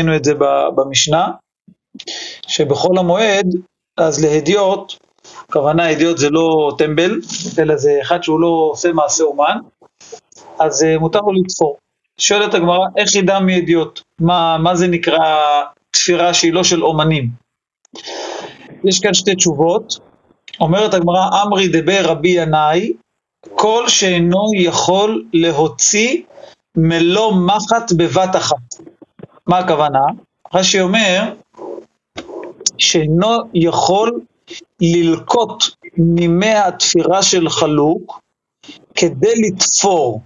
ראינו את זה במשנה, שבחול המועד, אז להדיוט, הכוונה הדיוט זה לא טמבל, אלא זה אחד שהוא לא עושה מעשה אומן, אז אה, מותר לו לתפור. שואלת הגמרא, איך ידע מהדיוט? מה, מה זה נקרא תפירה שהיא לא של אומנים? יש כאן שתי תשובות. אומרת הגמרא, אמרי דבר רבי ינאי, כל שאינו יכול להוציא מלוא מחט בבת אחת. מה הכוונה? רש"י אומר שאינו יכול ללקוט נימי התפירה של חלוק כדי לתפור.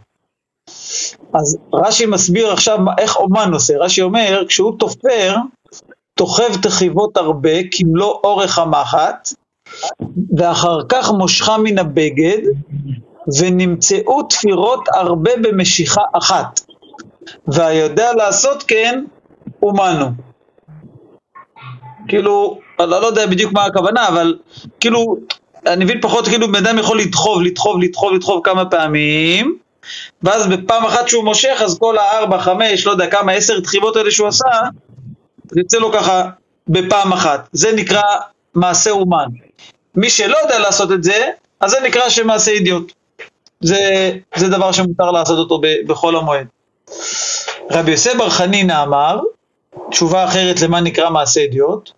אז רש"י מסביר עכשיו איך אומן עושה, רש"י אומר, כשהוא תופר, תוכב תחיבות הרבה כמלוא אורך המחט, ואחר כך מושכה מן הבגד, ונמצאו תפירות הרבה במשיכה אחת. והיודע לעשות כן, אומנו. כאילו, אני לא יודע בדיוק מה הכוונה, אבל כאילו, אני מבין פחות, כאילו בן אדם יכול לדחוב, לדחוב, לדחוב, לדחוב כמה פעמים, ואז בפעם אחת שהוא מושך, אז כל הארבע, חמש, לא יודע כמה, עשר דחיבות האלה שהוא עשה, יוצא לו ככה בפעם אחת. זה נקרא מעשה אומן. מי שלא יודע לעשות את זה, אז זה נקרא שמעשה אידיוט. זה, זה דבר שמותר לעשות אותו בחול המועד. רבי יוסף בר חנינא אמר, תשובה אחרת למה נקרא מעשה אידיוט,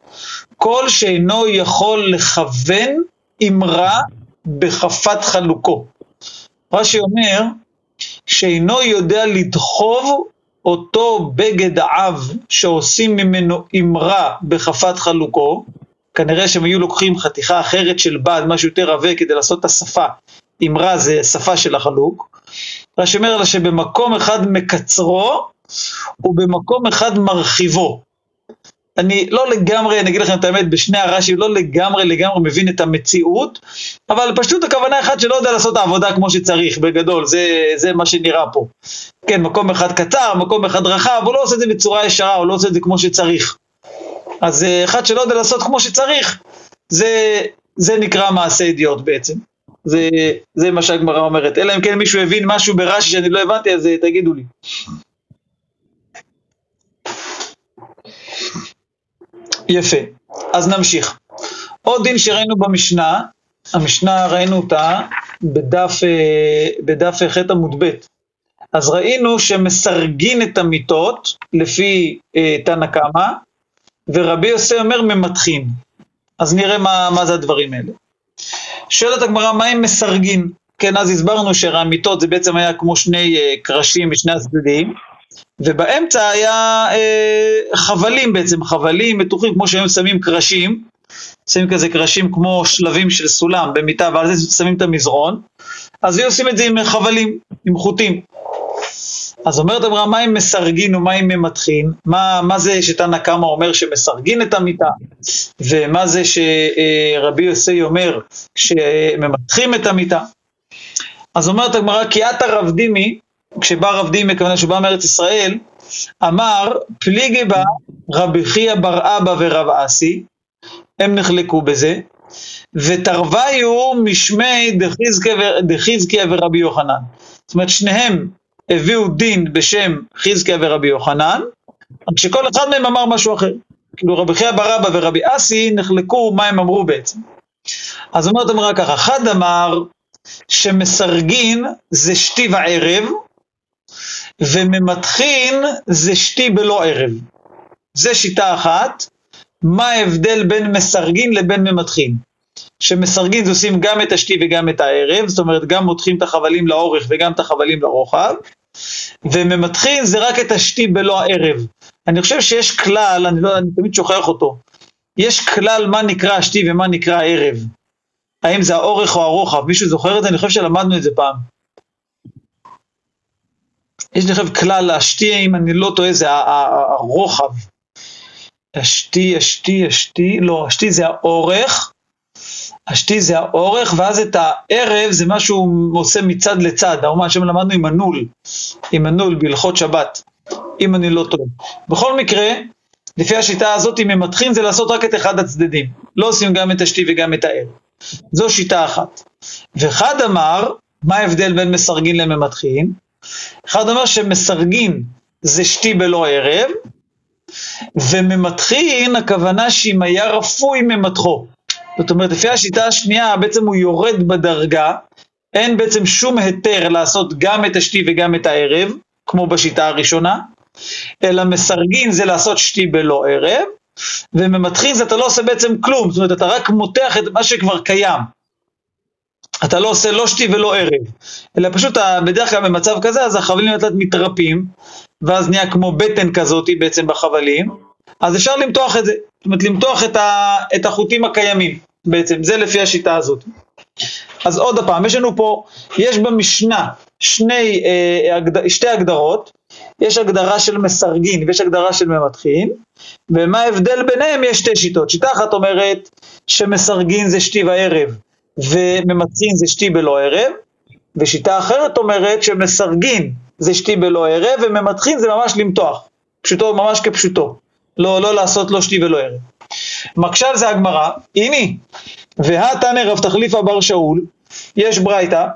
כל שאינו יכול לכוון אמרה בחפת חלוקו. רש"י אומר, שאינו יודע לדחוב אותו בגד עב שעושים ממנו אמרה בחפת חלוקו, כנראה שהם היו לוקחים חתיכה אחרת של בד, משהו יותר עבה, כדי לעשות את השפה. אמרה זה שפה של החלוק. רש"י אומר לה שבמקום אחד מקצרו ובמקום אחד מרחיבו. אני לא לגמרי, אני אגיד לכם את האמת, בשני הרש"י לא לגמרי לגמרי מבין את המציאות, אבל פשוט הכוונה אחת שלא יודע לעשות העבודה כמו שצריך, בגדול, זה, זה מה שנראה פה. כן, מקום אחד קצר, מקום אחד רחב, הוא לא עושה את זה בצורה ישרה, הוא לא עושה את זה כמו שצריך. אז אה, אחד שלא יודע לעשות כמו שצריך, זה, זה נקרא מעשה אידיוט בעצם. זה, זה מה שהגמרא אומרת. אלא אם כן מישהו הבין משהו ברש"י שאני לא הבנתי, אז אה, תגידו לי. יפה, אז נמשיך. עוד דין שראינו במשנה, המשנה ראינו אותה בדף, אה, בדף ח' עמוד ב'. אז ראינו שמסרגין את המיטות לפי אה, תנא קמא, ורבי יוסי אומר ממתחין. אז נראה מה, מה זה הדברים האלה. שואלת הגמרא, מה עם מסרגין? כן, אז הסברנו שהמיטות זה בעצם היה כמו שני אה, קרשים משני הצדדים, ובאמצע היה אה, חבלים בעצם, חבלים מתוחים, כמו שהיום שמים קרשים, שמים כזה קרשים כמו שלבים של סולם במיטה, ועל זה שמים את המזרון, אז היו עושים את זה עם חבלים, עם חוטים. אז אומרת אמרה, מה אם מסרגין ומה אם ממתחין? מה, מה זה שתנא קמא אומר שמסרגין את המיטה? ומה זה שרבי יוסי אומר שממתחים את המיטה? אז אומרת הגמרא, כי עתה רב דימי, כשבא רב דימי, כמובן שהוא בא מארץ ישראל, אמר, פליגי בה רבי חייא בר אבא ורב אסי, הם נחלקו בזה, ותרוויו משמי דחזקיה ורבי יוחנן. זאת אומרת, שניהם הביאו דין בשם חזקיה ורבי יוחנן, רק שכל אחד מהם אמר משהו אחר. כאילו רבי חייא בר אבא ורבי אסי נחלקו מה הם אמרו בעצם. אז אומרת אמרה ככה, אחד אמר שמסרגין זה שתי וערב, וממתחין זה שתי בלא ערב. זה שיטה אחת, מה ההבדל בין מסרגין לבין ממתחין? שמסרגין זה עושים גם את השתי וגם את הערב, זאת אומרת גם מותחים את החבלים לאורך וגם את החבלים לרוחב, וממתחין זה רק את השתי בלא הערב. אני חושב שיש כלל, אני, לא, אני תמיד שוכח אותו, יש כלל מה נקרא השתי ומה נקרא הערב. האם זה האורך או הרוחב, מישהו זוכר את זה? אני חושב שלמדנו את זה פעם. יש לי חושב כלל, השתי, אם אני לא טועה, זה הרוחב. השתי, השתי, השתי, לא, השתי זה האורך, השתי זה האורך, ואז את הערב זה מה שהוא עושה מצד לצד, האומה שם למדנו עם הנול, עם הנול בהלכות שבת, אם אני לא טועה. בכל מקרה, לפי השיטה הזאת, אם ממתחים זה לעשות רק את אחד הצדדים, לא עושים גם את השתי וגם את הערב. זו שיטה אחת. ואחד אמר, מה ההבדל בין מסרגין לממתחין? אחד אומר שמסרגין זה שתי בלא ערב, וממתחין, הכוונה שאם היה רפוי ממתחו. זאת אומרת, לפי השיטה השנייה, בעצם הוא יורד בדרגה, אין בעצם שום היתר לעשות גם את השתי וגם את הערב, כמו בשיטה הראשונה, אלא מסרגין זה לעשות שתי בלא ערב, וממתחין זה אתה לא עושה בעצם כלום, זאת אומרת, אתה רק מותח את מה שכבר קיים. אתה לא עושה לא שתי ולא ערב, אלא פשוט בדרך כלל במצב כזה, אז החבלים לאט מתרפים, ואז נהיה כמו בטן כזאת בעצם בחבלים, אז אפשר למתוח את זה, זאת אומרת למתוח את, ה, את החוטים הקיימים בעצם, זה לפי השיטה הזאת. אז עוד פעם, יש לנו פה, יש במשנה שני, אה, שתי הגדרות, יש הגדרה של מסרגין ויש הגדרה של ממתחין, ומה ההבדל ביניהם? יש שתי שיטות. שיטה אחת אומרת שמסרגין זה שתי וערב, וממצין זה שתי בלא ערב, ושיטה אחרת אומרת שמסרגין זה שתי בלא ערב, וממתחין זה ממש למתוח, פשוטו, ממש כפשוטו, לא, לא לעשות לא שתי ולא ערב. מקשה על זה הגמרא, הנה, והתנא רב תחליפה בר שאול, יש ברייתא,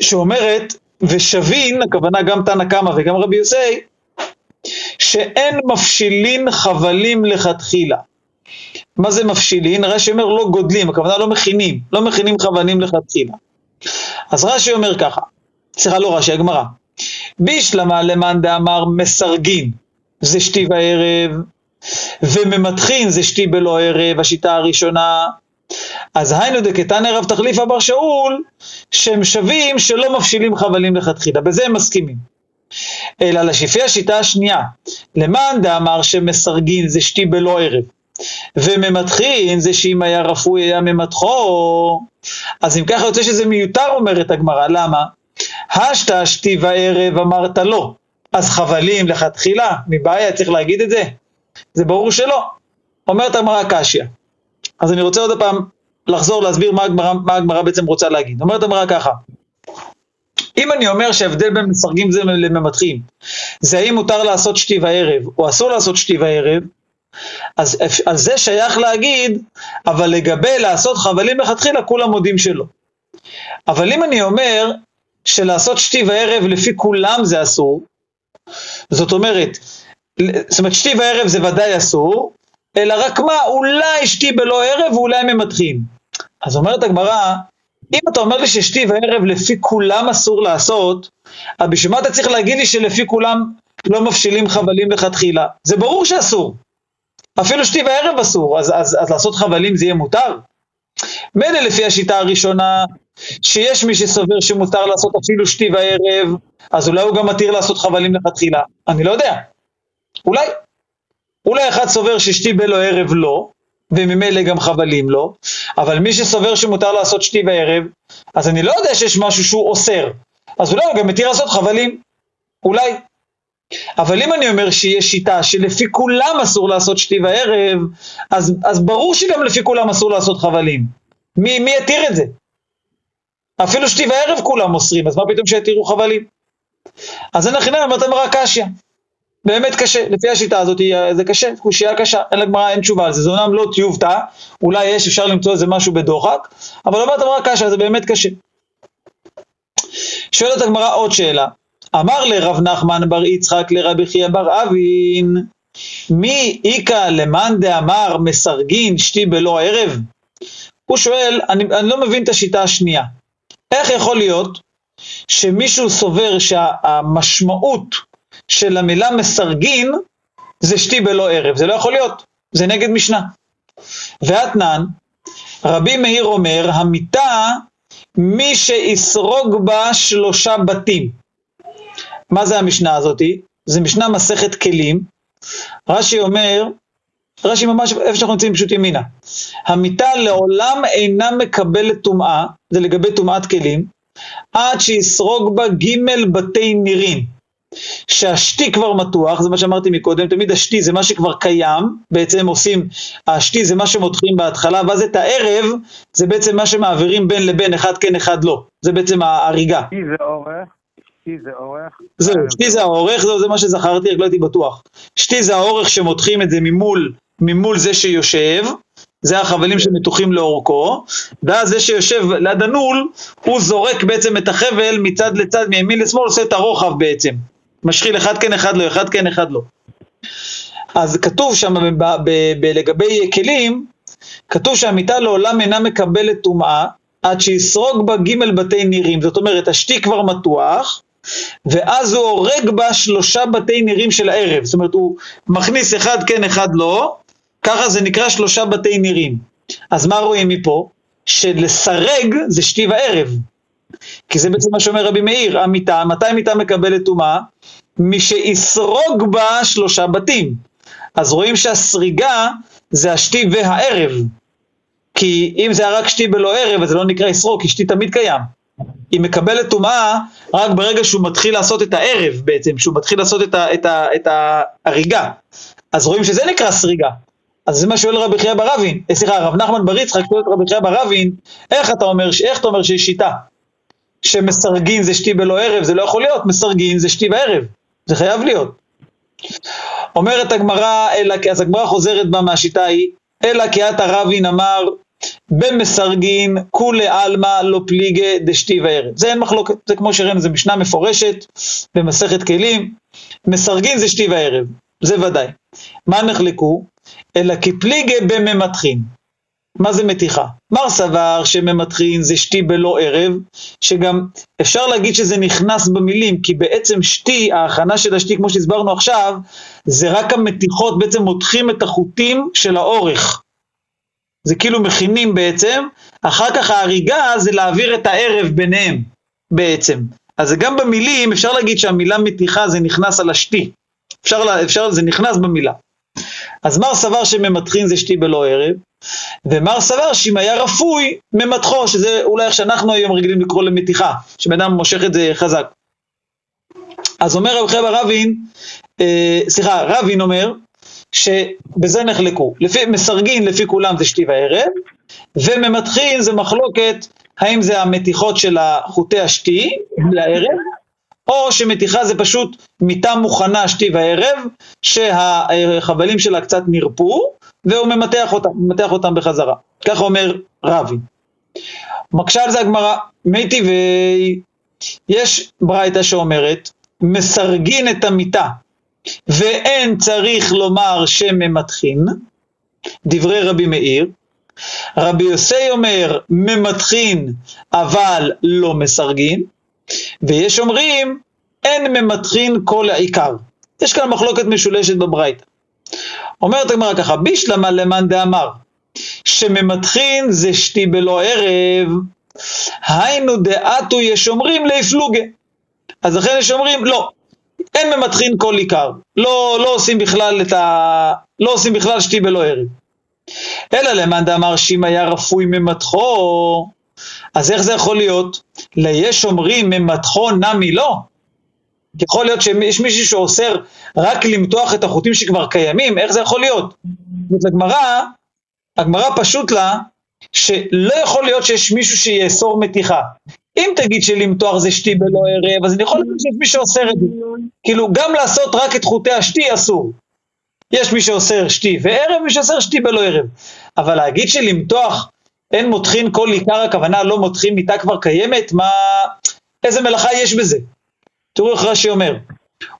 שאומרת, ושבין, הכוונה גם תנא קמא וגם רבי יוסי, שאין מפשילין חבלים לכתחילה. מה זה מפשילין? רש"י אומר לא גודלים, הכוונה לא מכינים, לא מכינים חבלים לכתחילה. אז רש"י אומר ככה, סליחה לא רש"י, הגמרא, בישלמה למאן דאמר מסרגין, זה שתי בערב, וממתחין זה שתי בלא ערב, השיטה הראשונה, אז היינו דקתנא רב תחליף אבר שאול, שהם שווים שלא מפשילים חבלים לכתחילה, בזה הם מסכימים. אלא לפי השיטה השנייה, למאן דאמר שמסרגין זה שתי בלא ערב, וממתחין זה שאם היה רפוי היה ממתחו, אז אם ככה יוצא שזה מיותר אומרת הגמרא, למה? השתא שתי וערב אמרת לא, אז חבלים לכתחילה, מבעיה צריך להגיד את זה? זה ברור שלא. אומרת הגמרא קשיא. אז אני רוצה עוד פעם לחזור להסביר מה הגמרא, בעצם רוצה להגיד. אומרת הגמרא ככה, אם אני אומר שההבדל בין מסרגים זה לממתחים, זה האם מותר לעשות שתי וערב או אסור לעשות שתי וערב, אז על זה שייך להגיד, אבל לגבי לעשות חבלים לכתחילה, כולם מודים שלא. אבל אם אני אומר שלעשות שתי וערב לפי כולם זה אסור, זאת אומרת, זאת אומרת שתי וערב זה ודאי אסור, אלא רק מה, אולי אשתי בלא ערב ואולי ממתחים. אז אומרת הגמרא, אם אתה אומר לי ששתי וערב לפי כולם אסור לעשות, אז בשביל מה אתה צריך להגיד לי שלפי כולם לא מפשילים חבלים לכתחילה? זה ברור שאסור. אפילו שתי וערב אסור, אז, אז, אז לעשות חבלים זה יהיה מותר? מילא לפי השיטה הראשונה, שיש מי שסובר שמותר לעשות אפילו שתי וערב, אז אולי הוא גם מתיר לעשות חבלים לכתחילה. אני לא יודע. אולי. אולי אחד סובר ששתי בלו ערב לא, וממילא גם חבלים לא, אבל מי שסובר שמותר לעשות שתי בערב, אז אני לא יודע שיש משהו שהוא אוסר, אז אולי הוא גם מתיר לעשות חבלים, אולי. אבל אם אני אומר שיש שיטה שלפי כולם אסור לעשות שתי בערב, אז, אז ברור שגם לפי כולם אסור לעשות חבלים. מי יתיר את זה? אפילו שתי וערב כולם אוסרים, אז מה פתאום שיתירו חבלים? אז אין לכם אמרת אמרה קשיא. באמת קשה, לפי השיטה הזאת זה קשה, קושייה קשה, אין לגמרא, אין תשובה על זה, זה אומנם לא טיובטה, אולי יש, אפשר למצוא איזה משהו בדוחק, אבל אומרת אמרה קשה, זה באמת קשה. שואלת הגמרא עוד שאלה, אמר לרב נחמן בר יצחק לרבי חייא בר אבין, מי איכא למאן דאמר מסרגין שתי בלא ערב? הוא שואל, אני, אני לא מבין את השיטה השנייה. איך יכול להיות שמישהו סובר שהמשמעות של המילה מסרגין זה שתי בלא ערב, זה לא יכול להיות, זה נגד משנה. ואתנן, רבי מאיר אומר, המיטה, מי שיסרוג בה שלושה בתים. מה זה המשנה הזאתי? זה משנה מסכת כלים. רש"י אומר, רש"י ממש איפה שאנחנו נמצאים פשוט ימינה. המיטה לעולם אינה מקבלת טומאה, זה לגבי טומאת כלים, עד שיסרוג בה ג' בתי נירים. שהשתי כבר מתוח, זה מה שאמרתי מקודם, תמיד השתי זה מה שכבר קיים, בעצם עושים, השתי זה מה שמותחים בהתחלה, ואז את הערב זה בעצם מה שמעבירים בין לבין, אחד כן אחד לא, זה בעצם ההריגה. שתי זה אורך, שתי זה אורך. זהו, שתי זה האורך, זהו, זה מה שזכרתי, רק לא הייתי בטוח. שתי זה האורך שמותחים את זה ממול, ממול זה שיושב, זה החבלים שמתוחים לאורכו, ואז זה שיושב ליד הנול, הוא זורק בעצם את החבל מצד לצד, מימין לשמאל, עושה את הרוחב בעצם. משחיל אחד כן אחד לא, אחד כן אחד לא. אז כתוב שם ב- ב- ב- לגבי כלים, כתוב שהמיטה לעולם אינה מקבלת טומאה עד שיסרוג בה ג' בתי נירים, זאת אומרת השתי כבר מתוח, ואז הוא הורג בה שלושה בתי נירים של הערב, זאת אומרת הוא מכניס אחד כן אחד לא, ככה זה נקרא שלושה בתי נירים. אז מה רואים מפה? שלסרג זה שתי וערב, כי זה בעצם מה שאומר רבי מאיר, המיטה, מתי המיטה מקבלת טומאה? שיסרוג בה שלושה בתים. אז רואים שהסריגה זה השתי והערב. כי אם זה היה רק שתי בלא ערב, אז זה לא נקרא יסרוג, כי שתי תמיד קיים. היא מקבלת טומאה רק ברגע שהוא מתחיל לעשות את הערב בעצם, שהוא מתחיל לעשות את ההריגה. אז רואים שזה נקרא סריגה. אז זה מה שואל רבי חייא ברבין, אה, סליחה, רב נחמן בר יצחק שואל את רבי חייא ברבין, איך אתה אומר, איך אתה אומר שיש שיטה? שמסרגין זה שתי בלא ערב, זה לא יכול להיות, מסרגין זה שתי בערב, זה חייב להיות. אומרת הגמרא, אלא, אז הגמרא חוזרת בה מהשיטה ההיא, אלא כי עתה רבין אמר, במסרגין כולי עלמא לא פליגי דשתי וערב. זה אין מחלוקת, זה כמו שראינו, זו משנה מפורשת במסכת כלים, מסרגין זה שתי וערב, זה ודאי. מה נחלקו? אלא כי פליגי בממתחין. מה זה מתיחה? מר סבר שממתחין זה שתי בלא ערב, שגם אפשר להגיד שזה נכנס במילים, כי בעצם שתי, ההכנה של השתי, כמו שהסברנו עכשיו, זה רק המתיחות, בעצם מותחים את החוטים של האורך. זה כאילו מכינים בעצם, אחר כך ההריגה זה להעביר את הערב ביניהם בעצם. אז גם במילים, אפשר להגיד שהמילה מתיחה זה נכנס על השתי. אפשר, אפשר, זה נכנס במילה. אז מר סבר שממתחין זה שתי בלא ערב, ומר סבר שאם היה רפוי, ממתחו, שזה אולי איך שאנחנו היום רגילים לקרוא למתיחה, שבן אדם מושך את זה חזק. אז אומר רב חבר רבין, אה, סליחה, רבין אומר, שבזה נחלקו. לפי, מסרגין לפי כולם זה שתי וערב, וממתחין זה מחלוקת האם זה המתיחות של החוטי השתי לערב, או שמתיחה זה פשוט מיטה מוכנה שתי וערב, שהחבלים שלה קצת נרפו, והוא ממתח אותם, ממתח אותם בחזרה. ככה אומר רבי. מקשה על זה הגמרא, מי טבעי, יש ברייתא שאומרת, מסרגין את המיטה, ואין צריך לומר שממתחין, דברי רבי מאיר, רבי יוסי אומר ממתחין אבל לא מסרגין, ויש אומרים אין ממתחין כל העיקר. יש כאן מחלוקת משולשת בברייתא. אומרת הגמרא ככה, בישלמה למאן דאמר, שממתחין זה שתי בלא ערב, היינו דעתו יש אומרים להפלוגה. אז לכן יש אומרים, לא, אין ממתחין כל עיקר, לא, לא עושים בכלל את ה... לא עושים בכלל שתי בלא ערב. אלא למאן דאמר שאם היה רפוי ממתחו, אז איך זה יכול להיות? ליש אומרים ממתחו נמי לא. יכול להיות שיש מישהו שאוסר רק למתוח את החוטים שכבר קיימים, איך זה יכול להיות? זאת הגמרא, הגמרא פשוט לה, שלא יכול להיות שיש מישהו שיאסור מתיחה. אם תגיד שלמתוח זה שתי בלא ערב, אז אני יכול להגיד שיש מי שאוסר את זה. כאילו, גם לעשות רק את חוטי השתי אסור. יש מי שאוסר שתי וערב, מי שאוסר שתי בלא ערב. אבל להגיד שלמתוח אין מותחין כל עיקר הכוונה לא מותחין מיטה כבר קיימת, מה... איזה מלאכה יש בזה? תראו איך רש"י אומר.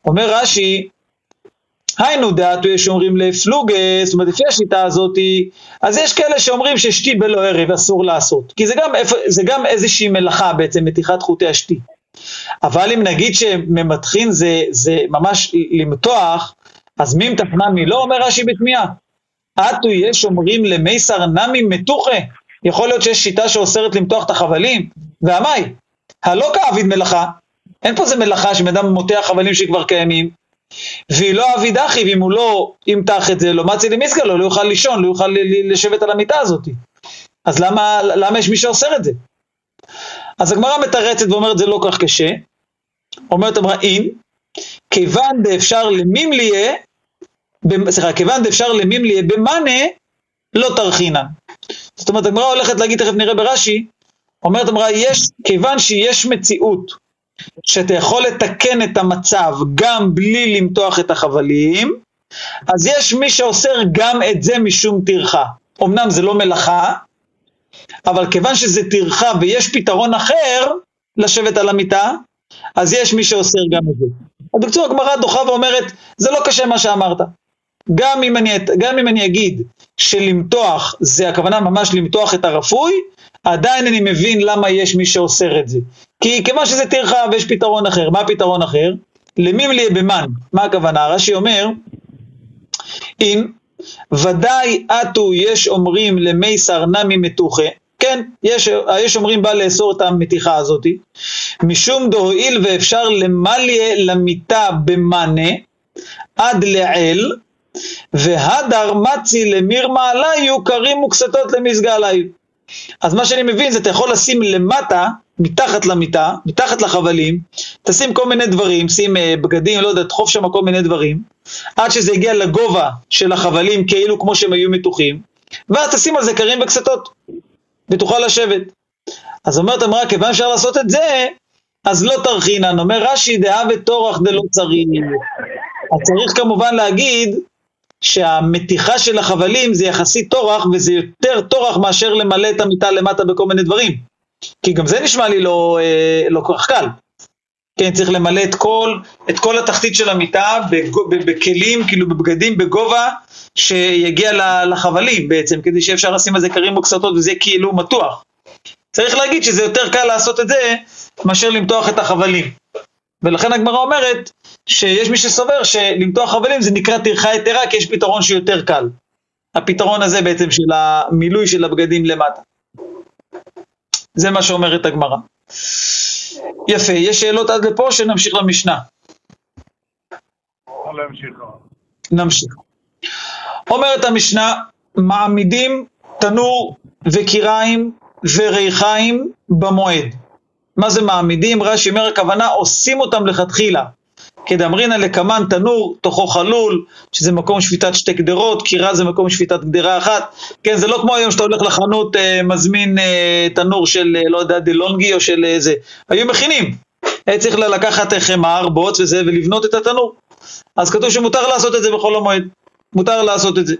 אומר רש"י, היינו דעתו יש אומרים לפלוגה, זאת אומרת לפי השיטה הזאת, אז יש כאלה שאומרים ששתי בלא ערב אסור לעשות, כי זה גם, זה גם איזושהי מלאכה בעצם, מתיחת חוטי השתי. אבל אם נגיד שממתחין זה, זה ממש למתוח, אז מי מתכנן מי לא אומר רש"י בתמיהה. עטו יש אומרים למיסר נמי מתוחה, יכול להיות שיש שיטה שאוסרת למתוח את החבלים, והמאי, הלא כאביד מלאכה, אין פה איזה מלאכה שבן אדם מותח חבלים שכבר קיימים, והיא לא אביד אחי, ואם הוא לא ימתח את זה, לא מצי למסגר לו, לא יוכל לישון, לא יוכל לשבת על המיטה הזאת. אז למה, למה יש מי שאוסר את זה? אז הגמרא מתרצת ואומרת זה לא כך קשה, אומרת אמרה אין, כיוון דאפשר למימליה, סליחה, כיוון דאפשר למימליה במאנה, לא תרחינן. זאת אומרת, הגמרא הולכת להגיד, תכף נראה ברש"י, אומרת הגמרא, יש, כיוון שיש מציאות שאתה יכול לתקן את המצב גם בלי למתוח את החבלים, אז יש מי שאוסר גם את זה משום טרחה. אמנם זה לא מלאכה, אבל כיוון שזה טרחה ויש פתרון אחר לשבת על המיטה, אז יש מי שאוסר גם את זה. אז בקצור הגמרא דוחה ואומרת, זה לא קשה מה שאמרת. גם אם אני, גם אם אני אגיד שלמתוח זה הכוונה ממש למתוח את הרפוי, עדיין אני מבין למה יש מי שאוסר את זה. כי כיוון שזה טרחה ויש פתרון אחר, מה הפתרון אחר? למים לי במן, מה הכוונה? רש"י אומר, אם ודאי אתו יש אומרים למי סרנמי מתוחה, כן, יש, יש אומרים בא לאסור את המתיחה הזאת, משום דהואיל ואפשר למליה למיטה במאנה עד לעיל, והדר מצי למיר מעליו כרים וקסתות למסגליו. אז מה שאני מבין זה אתה יכול לשים למטה, מתחת למיטה, מתחת לחבלים, תשים כל מיני דברים, שים אה, בגדים, לא יודע, תדחוף שם כל מיני דברים, עד שזה יגיע לגובה של החבלים כאילו כמו שהם היו מתוחים, ואז תשים על זה קרים וקסתות, ותוכל לשבת. אז אומרת אמרה, כיוון אפשר לעשות את זה, אז לא תרחינן, אומר רש"י דעה וטורח דלא צריך. אז צריך כמובן להגיד שהמתיחה של החבלים זה יחסית טורח, וזה יותר טורח מאשר למלא את המיטה למטה בכל מיני דברים. כי גם זה נשמע לי לא, אה, לא כל כך קל. כן, צריך למלא את כל, את כל התחתית של המיטה בכלים, כאילו בבגדים, בגובה שיגיע לחבלים בעצם, כדי שאפשר לשים על זה כרים וקסתות וזה כאילו מתוח. צריך להגיד שזה יותר קל לעשות את זה מאשר למתוח את החבלים. ולכן הגמרא אומרת שיש מי שסובר שלמתוח חבלים זה נקרא טרחה יתרה כי יש פתרון שיותר קל. הפתרון הזה בעצם של המילוי של הבגדים למטה. זה מה שאומרת הגמרא. יפה, יש שאלות עד לפה שנמשיך למשנה. נמשיך. אומרת המשנה, מעמידים תנור וקיריים וריחיים במועד. מה זה מעמידים? רש"י אומר הכוונה עושים אותם לכתחילה. כדאמרינא לקמן תנור, תוכו חלול, שזה מקום שפיטת שתי גדרות, קירה זה מקום שפיטת גדרה אחת. כן, זה לא כמו היום שאתה הולך לחנות, אה, מזמין אה, תנור של, אה, לא יודע, דילונגי או של אה, זה. היו מכינים. היה צריך לקחת אה, חמר, בוץ וזה, ולבנות את התנור. אז כתוב שמותר לעשות את זה בחול המועד. מותר לעשות את זה.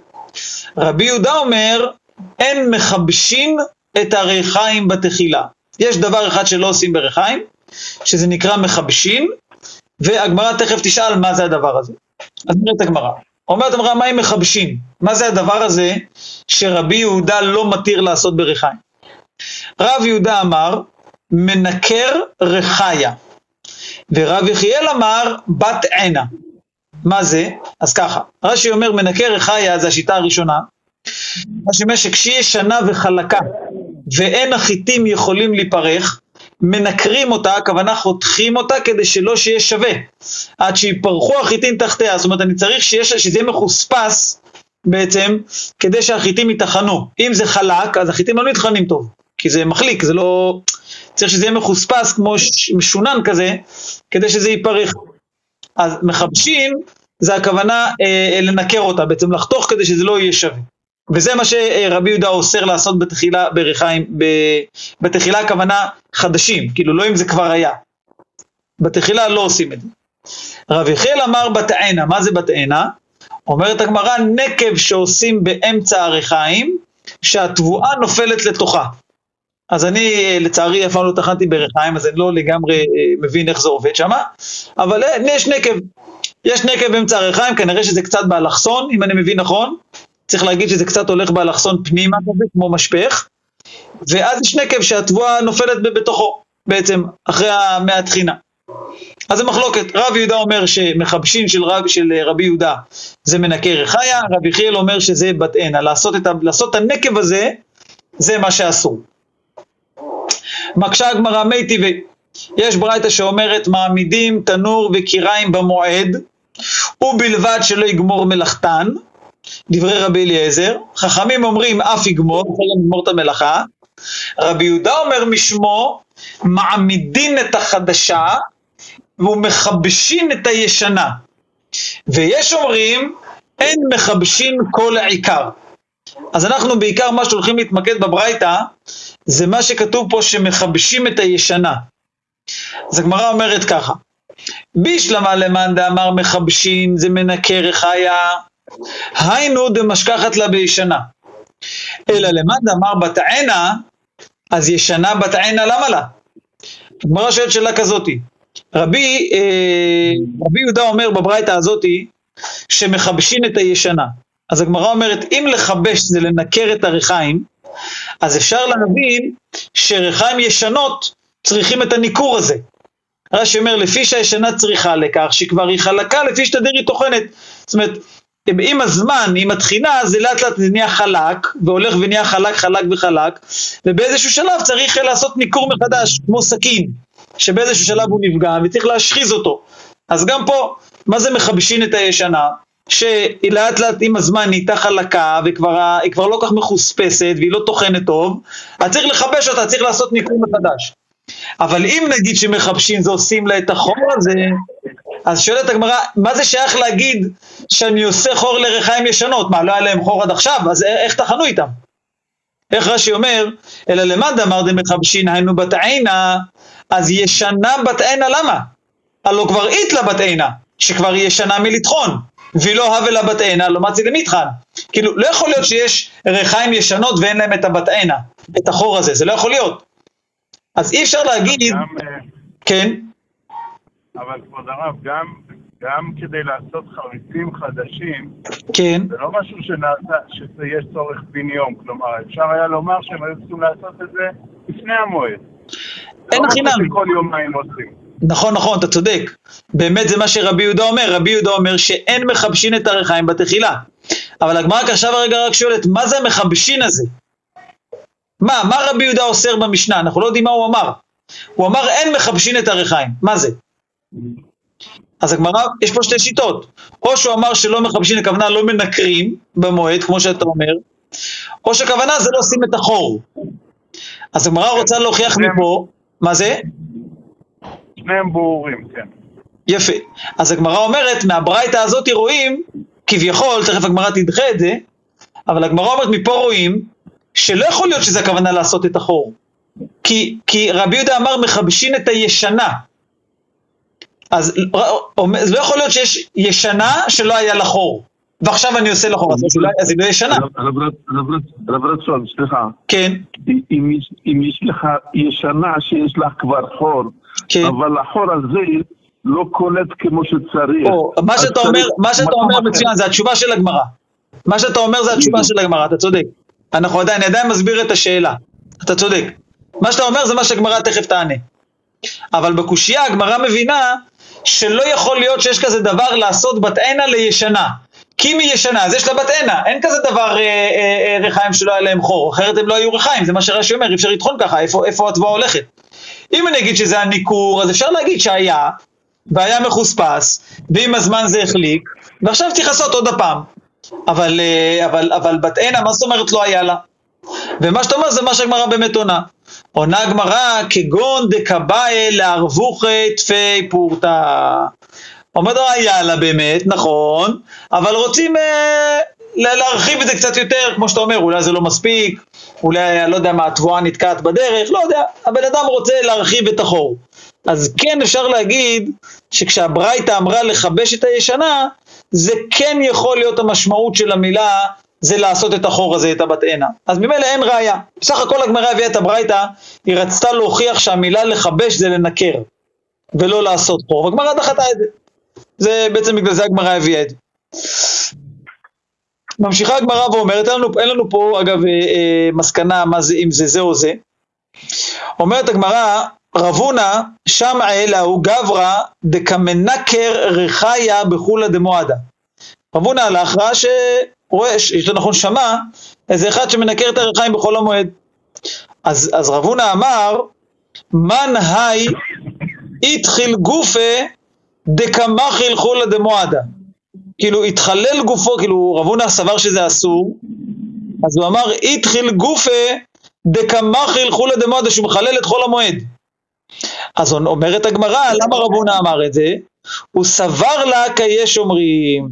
רבי יהודה אומר, אין מכבשים את הריחיים בתחילה. יש דבר אחד שלא עושים בריחיים, שזה נקרא מכבשים, והגמרא תכף תשאל מה זה הדבר הזה. אז נראה את הגמרא. אומרת הגמרא, מה הם מכבשים? מה זה הדבר הזה שרבי יהודה לא מתיר לעשות בריחיים? רב יהודה אמר, מנקר ריחיה, ורב יחיאל אמר, בת עינה. מה זה? אז ככה, רש"י אומר מנקר ריחיה זה השיטה הראשונה, רש"י אומר שכשיהיה ישנה וחלקה ואין החיטים יכולים להיפרך, מנקרים אותה, הכוונה חותכים אותה כדי שלא שיהיה שווה, עד שיפרחו החיטים תחתיה, זאת אומרת אני צריך שיש, שזה יהיה מחוספס בעצם, כדי שהחיטים יטחנו. אם זה חלק, אז החיטים לא נטחנים טוב, כי זה מחליק, זה לא... צריך שזה יהיה מחוספס כמו משונן כזה, כדי שזה ייפרח. אז מחבשים, זה הכוונה אה, לנקר אותה, בעצם לחתוך כדי שזה לא יהיה שווה. וזה מה שרבי יהודה אוסר לעשות בתחילה בריחיים, בתחילה הכוונה חדשים, כאילו לא אם זה כבר היה. בתחילה לא עושים את זה. רב יחיאל אמר בתאנה, מה זה בתאנה? אומרת הגמרא, נקב שעושים באמצע הריחיים, שהתבואה נופלת לתוכה. אז אני לצערי אף פעם לא טחנתי בריחיים, אז אני לא לגמרי אה, מבין איך זה עובד שם, אבל אה, יש נקב, יש נקב באמצע הריחיים, כנראה שזה קצת באלכסון, אם אני מבין נכון, צריך להגיד שזה קצת הולך באלכסון פנימה כזה, כמו משפך, ואז יש נקב שהתבואה נופלת בתוכו, בעצם, אחרי מהתחינה. אז זה מחלוקת, רב יהודה אומר שמכבשין של, רב, של רבי יהודה זה מנקה רחיה, רב יחיאל אומר שזה בת עינה, לעשות, את, לעשות את הנקב הזה, זה מה שאסור. מקשה הגמרא מי טבעי, יש ברייתא שאומרת מעמידים תנור וקיריים במועד, ובלבד שלא יגמור מלאכתן, דברי רבי אליעזר, חכמים אומרים אף יגמור, גם לגמור את המלאכה, רבי יהודה אומר משמו, מעמידין את החדשה ומכבשין את הישנה. ויש אומרים, אין מכבשין כל העיקר. אז אנחנו בעיקר מה שהולכים להתמקד בברייתא, זה מה שכתוב פה שמכבשים את הישנה. אז הגמרא אומרת ככה, בישלמה למאן דאמר מכבשין זה מנקה רחיה היינו דמשכחת לה בישנה. אלא למאן דאמר בתענה, אז ישנה בתענה למה לה? הגמרא שואלת שאלה כזאתי. רבי, אה, רבי יהודה אומר בברייתא הזאתי, שמכבשין את הישנה. אז הגמרא אומרת, אם לכבש זה לנקר את הריחיים, אז אפשר להבין שריחיים ישנות צריכים את הניכור הזה. רש"י אומר, לפי שהישנה צריכה לכך, שכבר היא חלקה, לפי שתדיר היא טוחנת. זאת אומרת, עם הזמן, עם התחינה, זה לאט לאט נהיה חלק, והולך ונהיה חלק, חלק וחלק, ובאיזשהו שלב צריך לעשות ניכור מחדש, כמו סכין, שבאיזשהו שלב הוא נפגע וצריך להשחיז אותו. אז גם פה, מה זה מכבשין את הישנה? שהיא לאט לאט עם הזמן נהייתה חלקה וכבר היא כבר לא כך מחוספסת והיא לא טוחנת טוב, אז צריך לכבש אותה, צריך לעשות ניקום מחדש. אבל אם נגיד שמכבשים זה עושים לה את החור הזה, אז שואלת הגמרא, מה זה שייך להגיד שאני עושה חור לריחיים ישנות? מה, לא היה להם חור עד עכשיו? אז איך טחנו איתם? איך רש"י אומר, אלא למד אמר דמכבשין היינו בת עינה, אז ישנה בת עינה למה? הלא כבר איתלה בת עינה, שכבר ישנה מלטחון. ולא הווה לבת עינה, לא מצי למטחן. כאילו, לא יכול להיות שיש ריחיים ישנות ואין להם את הבת עינה, את החור הזה, זה לא יכול להיות. אז אי אפשר להגיד... גם, אה, כן? אבל כבוד הרב, גם, גם כדי לעשות חריצים חדשים, כן. זה לא משהו שנעשה, שיש צורך בן יום, כלומר, אפשר היה לומר שהם היו צריכים לעשות את זה לפני המועד. אין הכי נמי. לא שכל יומיים עושים. נכון, נכון, אתה צודק. באמת זה מה שרבי יהודה אומר. רבי יהודה אומר שאין מכבשין את הריחיים בתחילה. אבל הגמרא עכשיו הרגע רק שואלת, מה זה המכבשין הזה? מה, מה רבי יהודה אוסר במשנה? אנחנו לא יודעים מה הוא אמר. הוא אמר אין מכבשין את הריחיים. מה זה? אז הגמרא, יש פה שתי שיטות. או שהוא אמר שלא מכבשין, הכוונה לא מנקרים במועד, כמו שאתה אומר, או שכוונה זה לא עושים את החור. אז הגמרא רוצה להוכיח מפה, מה זה? שניהם ברורים, כן. יפה. אז הגמרא אומרת, מהברייתא הזאת רואים, כביכול, תכף הגמרא תדחה את זה, אבל הגמרא אומרת, מפה רואים, שלא יכול להיות שזה הכוונה לעשות את החור. כי, כי רבי יהודה אמר, מכבשין את הישנה. אז לא יכול להיות שיש ישנה שלא היה לה חור. ועכשיו אני עושה לחור, אז היא לא ישנה. רב רצון, סליחה. כן. אם יש לך ישנה שיש לך כבר חור, כן. אבל החור הזה לא קולט כמו שצריך. מה שאתה אומר מצוין, זה התשובה של הגמרא. מה שאתה אומר זה התשובה של הגמרא, אתה צודק. אנחנו עדיין, אני עדיין מסביר את השאלה. אתה צודק. מה שאתה אומר זה מה שהגמרא תכף תענה. אבל בקושייה הגמרא מבינה שלא יכול להיות שיש כזה דבר לעשות בת עינה לישנה. כי אם היא ישנה, אז יש לה בת עינה, אין כזה דבר אה, אה, אה, ריחיים שלא היה להם חור, אחרת הם לא היו ריחיים, זה מה שרש"י אומר, אי אפשר לטחון ככה, איפה, איפה התבואה הולכת. אם אני אגיד שזה הניכור, אז אפשר להגיד שהיה, והיה מחוספס, ועם הזמן זה החליק, ועכשיו צריך עוד הפעם. אבל, אה, אבל, אבל בת עינה, מה זאת אומרת לא היה לה? ומה שאתה אומר זה מה שהגמרא באמת עונה. עונה גמרא כגון דקבאי לערבוכי תפי פורתא. אומרת לו, היה לה באמת, נכון, אבל רוצים אה, להרחיב את זה קצת יותר, כמו שאתה אומר, אולי זה לא מספיק, אולי, לא יודע מה, התבואה נתקעת בדרך, לא יודע, הבן אדם רוצה להרחיב את החור. אז כן אפשר להגיד שכשהברייתא אמרה לכבש את הישנה, זה כן יכול להיות המשמעות של המילה, זה לעשות את החור הזה, את הבת עינה. אז ממילא אין ראיה. בסך הכל הגמרא הביאה את הברייתא, היא רצתה להוכיח שהמילה לכבש זה לנקר, ולא לעשות חור, והגמרא דחתה את זה. זה בעצם בגלל זה הגמרא הביאה את זה. ממשיכה הגמרא ואומרת, אין לנו, אין לנו פה אגב אה, אה, מסקנה מה זה, אם זה זה או זה. אומרת הגמרא, רבונה שמע אלהו גברא דקמנקר רחיה בחולה דמועדה. רבונה הלך, ראה שרואה, לו נכון שמע, איזה אחד שמנקר את הרחיים בחול המועד. אז, אז רבונה אמר, מן היי התחיל גופה דקמחיל חולה דמועדה. כאילו התחלל גופו, כאילו רב הונא סבר שזה אסור, אז הוא אמר התחיל גופה דקמחיל חולה דמועדה, שהוא מחלל את חול המועד. אז אומרת הגמרא, למה רב הונא אמר את זה? הוא סבר לה כיש אומרים.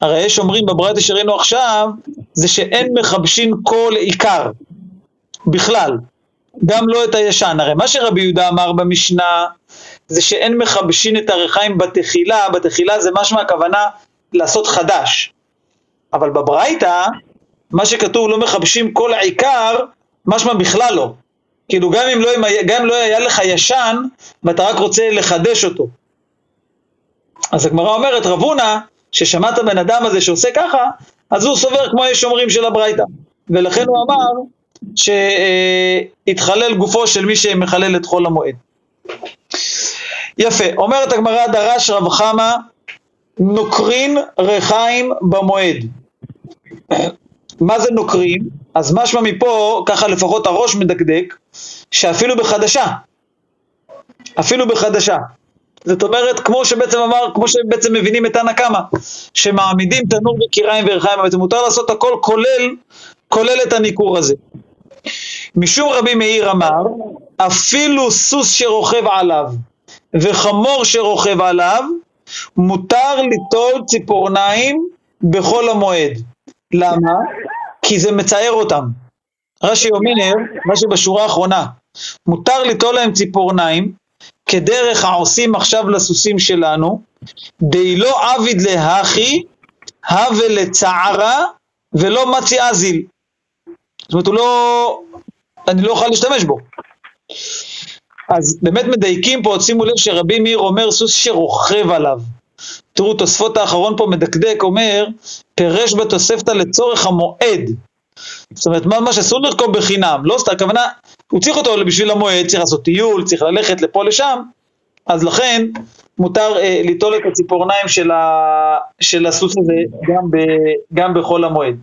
הרי יש אומרים בברייתא שראינו עכשיו, זה שאין מכבשין כל עיקר, בכלל, גם לא את הישן. הרי מה שרבי יהודה אמר במשנה, זה שאין מכבשין את הריחיים בתחילה, בתחילה זה משמע הכוונה לעשות חדש. אבל בברייתא, מה שכתוב לא מכבשים כל העיקר, משמע בכלל לא. כאילו גם אם, לא, גם אם לא היה לך ישן, ואתה רק רוצה לחדש אותו. אז הגמרא אומרת, רב הונא ששמע את אדם הזה שעושה ככה, אז הוא סובר כמו השומרים של הברייתא. ולכן הוא אמר שיתחלל גופו של מי שמחלל את חול המועד. יפה, אומרת הגמרא דרש רב חמא נוקרין רחיים במועד. מה זה נוקרים? אז משמע מפה, ככה לפחות הראש מדקדק, שאפילו בחדשה, אפילו בחדשה. זאת אומרת, כמו שבעצם אמר, כמו שבעצם מבינים את תנא קמא, שמעמידים תנור וקיריים וריחיים, בעצם מותר לעשות הכל כולל, כולל את הניכור הזה. משום רבי מאיר אמר, אפילו סוס שרוכב עליו וחמור שרוכב עליו, מותר ליטול ציפורניים בחול המועד. למה? כי זה מצער אותם. רש"י אומר, רש"י בשורה האחרונה, מותר ליטול להם ציפורניים, כדרך העושים עכשיו לסוסים שלנו, די לא עביד להכי, הווה לצערה, ולא מצי אזיל. זאת אומרת, הוא לא, אני לא אוכל להשתמש בו. אז באמת מדייקים פה, שימו לב שרבי מאיר אומר סוס שרוכב עליו. תראו, תוספות האחרון פה מדקדק, אומר, פירש בתוספתא לצורך המועד. זאת אומרת, מה, מה שאסור לרכוב בחינם, לא סתם, הכוונה, הוא צריך אותו בשביל המועד, צריך לעשות טיול, צריך ללכת לפה לשם, אז לכן מותר אה, ליטול את הציפורניים של, ה, של הסוס הזה גם, ב, גם בחול המועד.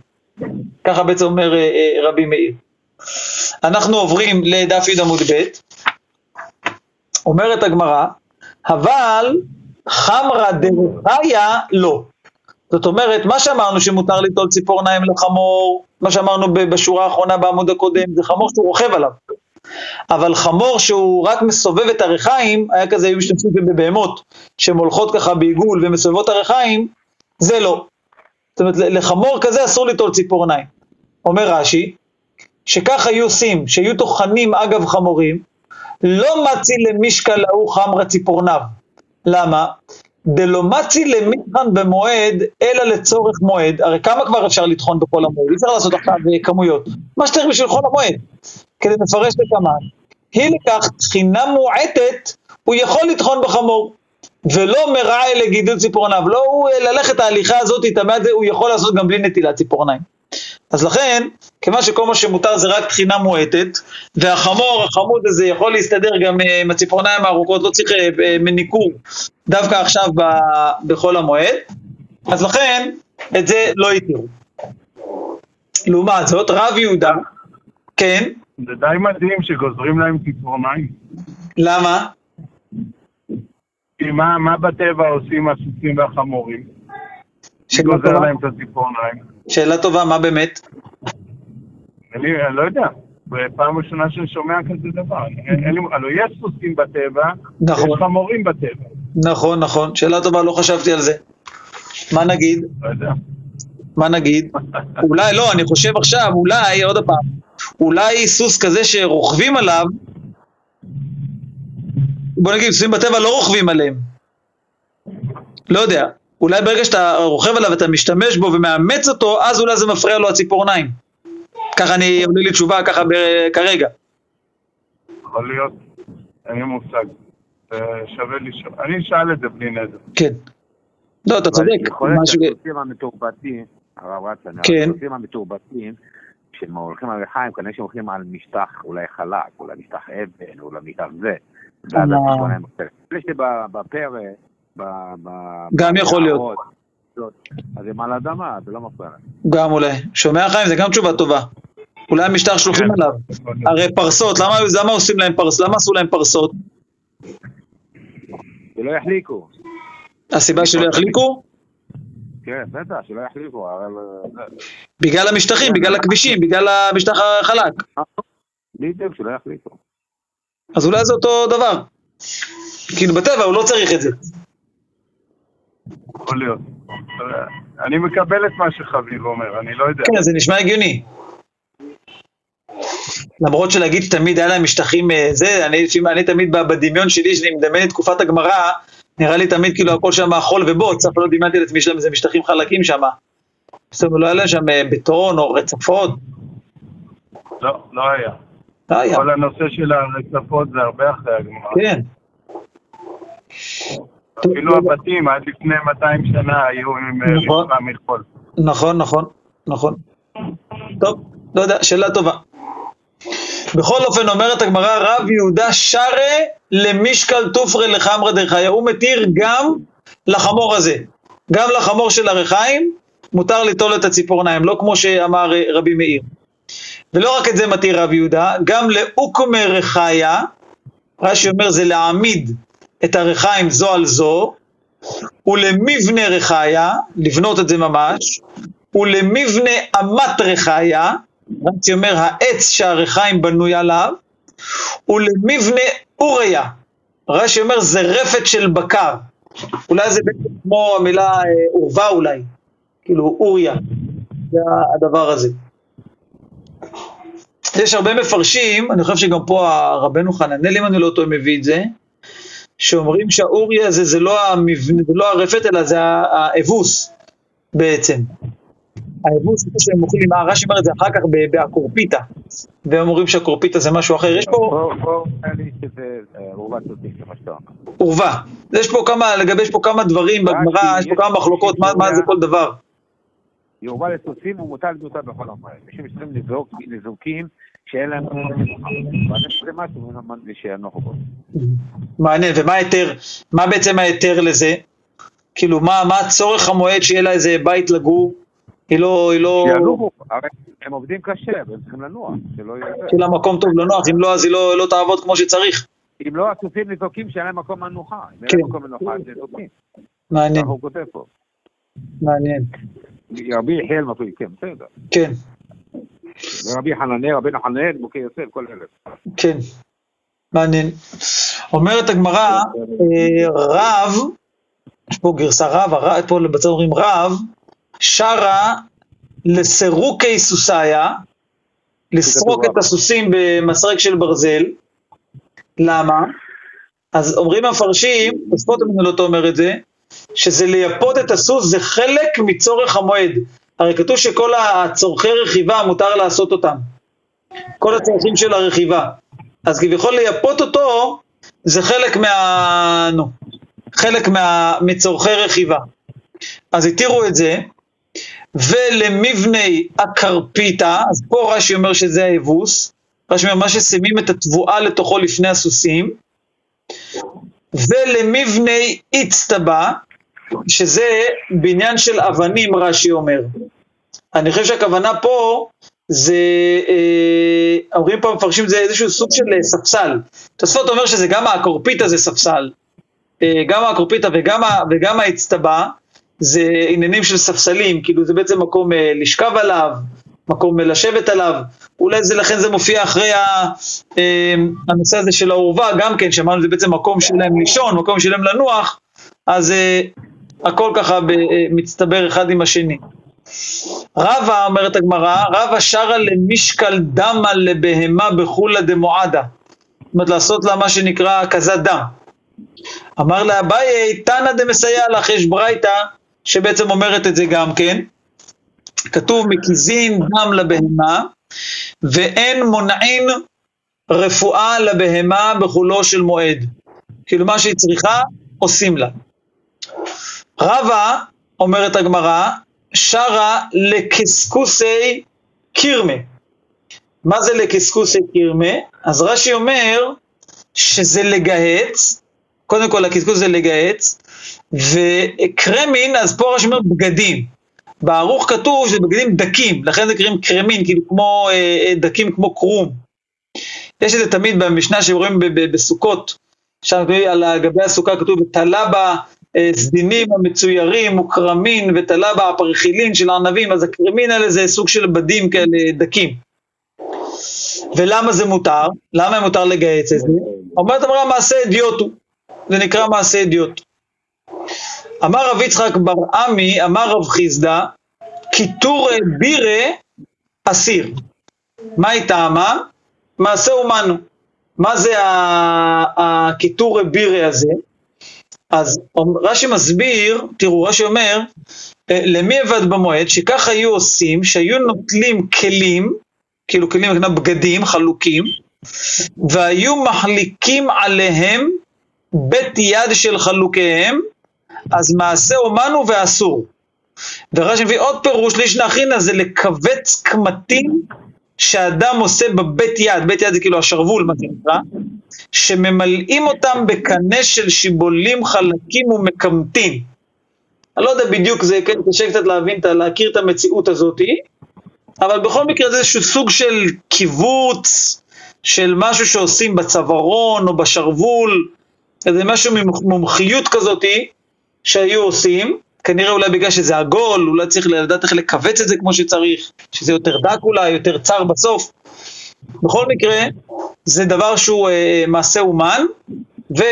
ככה בעצם אומר אה, אה, רבי מאיר. אנחנו עוברים לדף י' עמוד ב', אומרת הגמרא, אבל חמרא דרחיה לא. זאת אומרת, מה שאמרנו שמותר ליטול ציפורניים לחמור, מה שאמרנו בשורה האחרונה בעמוד הקודם, זה חמור שהוא רוכב עליו. אבל חמור שהוא רק מסובב את הריחיים, היה כזה, היו משתמשים בבהמות, שהן הולכות ככה בעיגול ומסובבות הריחיים, זה לא. זאת אומרת, לחמור כזה אסור ליטול ציפורניים. אומר רש"י, שכך היו עושים, שהיו טוחנים אגב חמורים, לא מצי למשקל ההוא חמרה ציפורניו. למה? דלא מצי למיכן במועד, אלא לצורך מועד, הרי כמה כבר אפשר לטחון בכל המועד? אי אפשר לעשות עכשיו כמויות. מה שצריך בשביל חול המועד, כדי לפרש את המן. היא לכך תחינה מועטת, הוא יכול לטחון בחמור. ולא מרעה לגידול ציפורניו, לא הוא ללכת ההליכה הזאת, הוא יכול לעשות גם בלי נטילת ציפורניים. אז לכן, כיוון שכל מה שמותר זה רק תחינה מועטת, והחמור, החמוד הזה יכול להסתדר גם אה, עם הציפורניים הארוכות, לא צריך אה, אה, מניקור דווקא עכשיו בחול המועד, אז לכן את זה לא התירו. לעומת זאת, רב יהודה, כן? זה די מדהים שגוזרים להם ציפורניים. למה? כי מה, מה בטבע עושים הסוסים והחמורים? שגוזר להם את הציפורניים. שאלה טובה, מה באמת? אני לא יודע. פעם ראשונה שאני שומע כזה דבר. הלוא יש סוסים בטבע, נכון. יש חמורים בטבע. נכון, נכון. שאלה טובה, לא חשבתי על זה. מה נגיד? לא יודע. מה נגיד? אולי, לא, אני חושב עכשיו, אולי, עוד פעם, אולי סוס כזה שרוכבים עליו, בוא נגיד, סוסים בטבע לא רוכבים עליהם. לא יודע. אולי ברגע שאתה רוכב עליו ואתה משתמש בו ומאמץ אותו, אז אולי זה מפריע לו הציפורניים. ככה אני, עונה לי תשובה ככה ב- כרגע. יכול להיות, אין לי מושג. שווה לשאול. אני אשאל את זה בלי נדר. כן. לא, אתה צודק. יכול להיות שהסוסים המתורבתים, הרב רצן, כן. הסוסים המתורבתים, כשהם הולכים על לחיים, כנראה שהם הולכים על משטח אולי חלק, אולי משטח אבן, אולי משטח זה. ואז הציפורניים יש לי בפרק, גם יכול להיות. אז הם על אדמה, זה לא מפריע גם אולי. שומע חיים? זה גם תשובה טובה. אולי המשטח שלוחים עליו. הרי פרסות, למה עושים להם פרסות? למה עשו להם פרסות? שלא יחליקו. הסיבה שלא יחליקו? כן, בטח, שלא יחליקו. בגלל המשטחים, בגלל הכבישים, בגלל המשטח החלק. בדיוק, שלא יחליקו. אז אולי זה אותו דבר. כאילו בטבע הוא לא צריך את זה. יכול להיות. אני מקבל את מה שחביב אומר, אני לא יודע. כן, זה נשמע הגיוני. למרות שלהגיד תמיד היה להם משטחים אה, זה, אני, אני תמיד בדמיון שלי, שאני מדמיין את תקופת הגמרא, נראה לי תמיד כאילו הכל שם חול ובוץ, אף לא דמיינתי לעצמי שלהם איזה משטחים חלקים שם. זאת אומרת, לא היה להם שם אה, בטון או רצפות? לא, לא היה. לא היה. כל הנושא של הרצפות זה הרבה אחרי הגמרא. כן. אפילו הבתים עד לפני 200 שנה היו עם אה, נכון. מחול. נכון, נכון, נכון. טוב, לא יודע, שאלה טובה. בכל אופן אומרת הגמרא, רב יהודה שרה למשקל תופרי לחמרא דרחיה, הוא מתיר גם לחמור הזה, גם לחמור של הרחיים, מותר ליטול את הציפורניים, לא כמו שאמר אה, רבי מאיר. ולא רק את זה מתיר רב יהודה, גם לאוקומי רחיה, רש"י אומר זה להעמיד את הרחיים זו על זו, ולמבנה רחיה, לבנות את זה ממש, ולמבנה אמת רחיה, רש"י אומר העץ שהרחיים בנוי עליו, ולמבנה אוריה, רש"י אומר זה רפת של בקר, אולי זה בעצם כמו המילה אה, עורבה אולי, כאילו אוריה, זה הדבר הזה. יש הרבה מפרשים, אני חושב שגם פה הרבנו חננאל, אם אני לא טועה, מביא את זה, שאומרים שהאורי הזה זה לא המבנה, זה לא הרפת, אלא זה האבוס בעצם. האבוס זה שהם אוכלים, רש"י אומר את זה אחר כך באקורפיטה, והם אומרים שהקורפיטה זה משהו אחר, יש פה... עורבה. יש פה כמה, לגבי, יש פה כמה דברים בגמרא, יש פה כמה מחלוקות, מה זה כל דבר. יורבה לסוסים ומוטל דמותה בכל המועד. אנשים צריכים לזוקים שאין להם משהו שינוחו בו. מעניין, ומה ההיתר, מה בעצם ההיתר לזה? כאילו, מה, מה הצורך המועד שיהיה לה איזה בית לגור? היא לא, היא לא... שינוחו, הרי הם עובדים קשה, והם צריכים לנוח, שלא יהיה... שיהיה לה מקום טוב לנוח, אם לא, אז היא לא, לא תעבוד כמו שצריך. אם לא, הסוסים נזוקים שאין להם מקום מנוחה. אם אין להם כן. מקום מנוחה, הם נזוקים. מעניין. מעניין. רבי יחיאל מפריד, כן, בסדר. כן. רבי חננאל, רבי נחנאל, מוכי יוסף, כל אלה. כן, מעניין. אומרת הגמרא, אה, רב, יש פה גרסה רב, פה בצד אומרים רב, שרה לסירוקי סוסיה, לסרוק את הסוסים במסרק של ברזל. למה? אז אומרים המפרשים, תוספות המנהלות אומר את זה, שזה לייפות את הסוס זה חלק מצורך המועד. הרי כתוב שכל הצורכי רכיבה מותר לעשות אותם. כל הצורכים של הרכיבה. אז כביכול לייפות אותו זה חלק מה... נו, חלק מה... מצורכי רכיבה. אז התירו את זה, ולמבני הקרפיטה, אז פה רש"י אומר שזה האבוס, רש"י אומר מה ששמים את התבואה לתוכו לפני הסוסים, ולמבני איצטבה, שזה בעניין של אבנים, רש"י אומר. אני חושב שהכוונה פה זה, אה, אומרים פה, מפרשים זה איזשהו סוג של אה, ספסל. תוספות אומר שזה גם האקורפיטה זה ספסל, אה, גם האקורפיטה וגם, וגם האצטבה זה עניינים של ספסלים, כאילו זה בעצם מקום לשכב עליו, מקום לשבת עליו, אולי זה לכן זה מופיע אחרי הנושא הזה של העורבה, גם כן, שאמרנו זה בעצם מקום שלהם לישון, מקום שלהם לנוח, אז הכל ככה מצטבר אחד עם השני. רבא, אומרת הגמרא, רבא שרה למשקל דמה לבהמה בחולה דמועדה. זאת אומרת, לעשות לה מה שנקרא כזת דם. אמר לאביי, תנא דמסייע לך, יש ברייתא שבעצם אומרת את זה גם כן. כתוב מקיזין דם לבהמה, ואין מונעין רפואה לבהמה בחולו של מועד. כאילו מה שהיא צריכה, עושים לה. רבא, אומרת הגמרא, שרה לקסקוסי קירמה. מה זה לקסקוסי קירמה? אז רש"י אומר שזה לגהץ, קודם כל הקסקוס זה לגהץ, וקרמין, אז פה רש"י אומר בגדים. בערוך כתוב שזה בגדים דקים, לכן זה קוראים קרמין, כאילו כמו אה, אה דקים כמו קרום. יש את זה תמיד במשנה שרואים בסוכות, שם על גבי הסוכה כתוב, תלה בה סדינים המצוירים, וכרמין וטלבה הפרחילין של הענבים, אז הקרמין האלה זה סוג של בדים כאלה דקים. ולמה זה מותר? למה מותר לגייס את זה? אומרת אמרה מעשה אדיוט הוא, זה נקרא מעשה אדיוט. אמר רב יצחק בר עמי, אמר רב חיסדא, קיטור בירה אסיר. מה היא טעמה? מעשה אומנו. מה זה הקיטור בירה הזה? אז רש"י מסביר, תראו, רש"י אומר, אה, למי אבד במועד? שכך היו עושים, שהיו נוטלים כלים, כאילו כלים, בגדים חלוקים, והיו מחליקים עליהם בית יד של חלוקיהם, אז מעשה אומן הוא ואסור. ורש"י מביא עוד פירוש לישנא אחינא זה לכווץ קמטים שאדם עושה בבית יד, בית יד זה כאילו השרוול מה זה נקרא, שממלאים אותם בקנה של שיבולים חלקים ומקמטים. אני לא יודע בדיוק, זה כן, קשה קצת להבין, להכיר את המציאות הזאתי, אבל בכל מקרה זה איזשהו סוג של קיבוץ, של משהו שעושים בצווארון או בשרוול, איזה משהו ממומחיות כזאתי שהיו עושים, כנראה אולי בגלל שזה עגול, אולי צריך לדעת איך לכווץ את זה כמו שצריך, שזה יותר דק אולי, יותר צר בסוף. בכל מקרה, זה דבר שהוא אה, מעשה אומן, ו...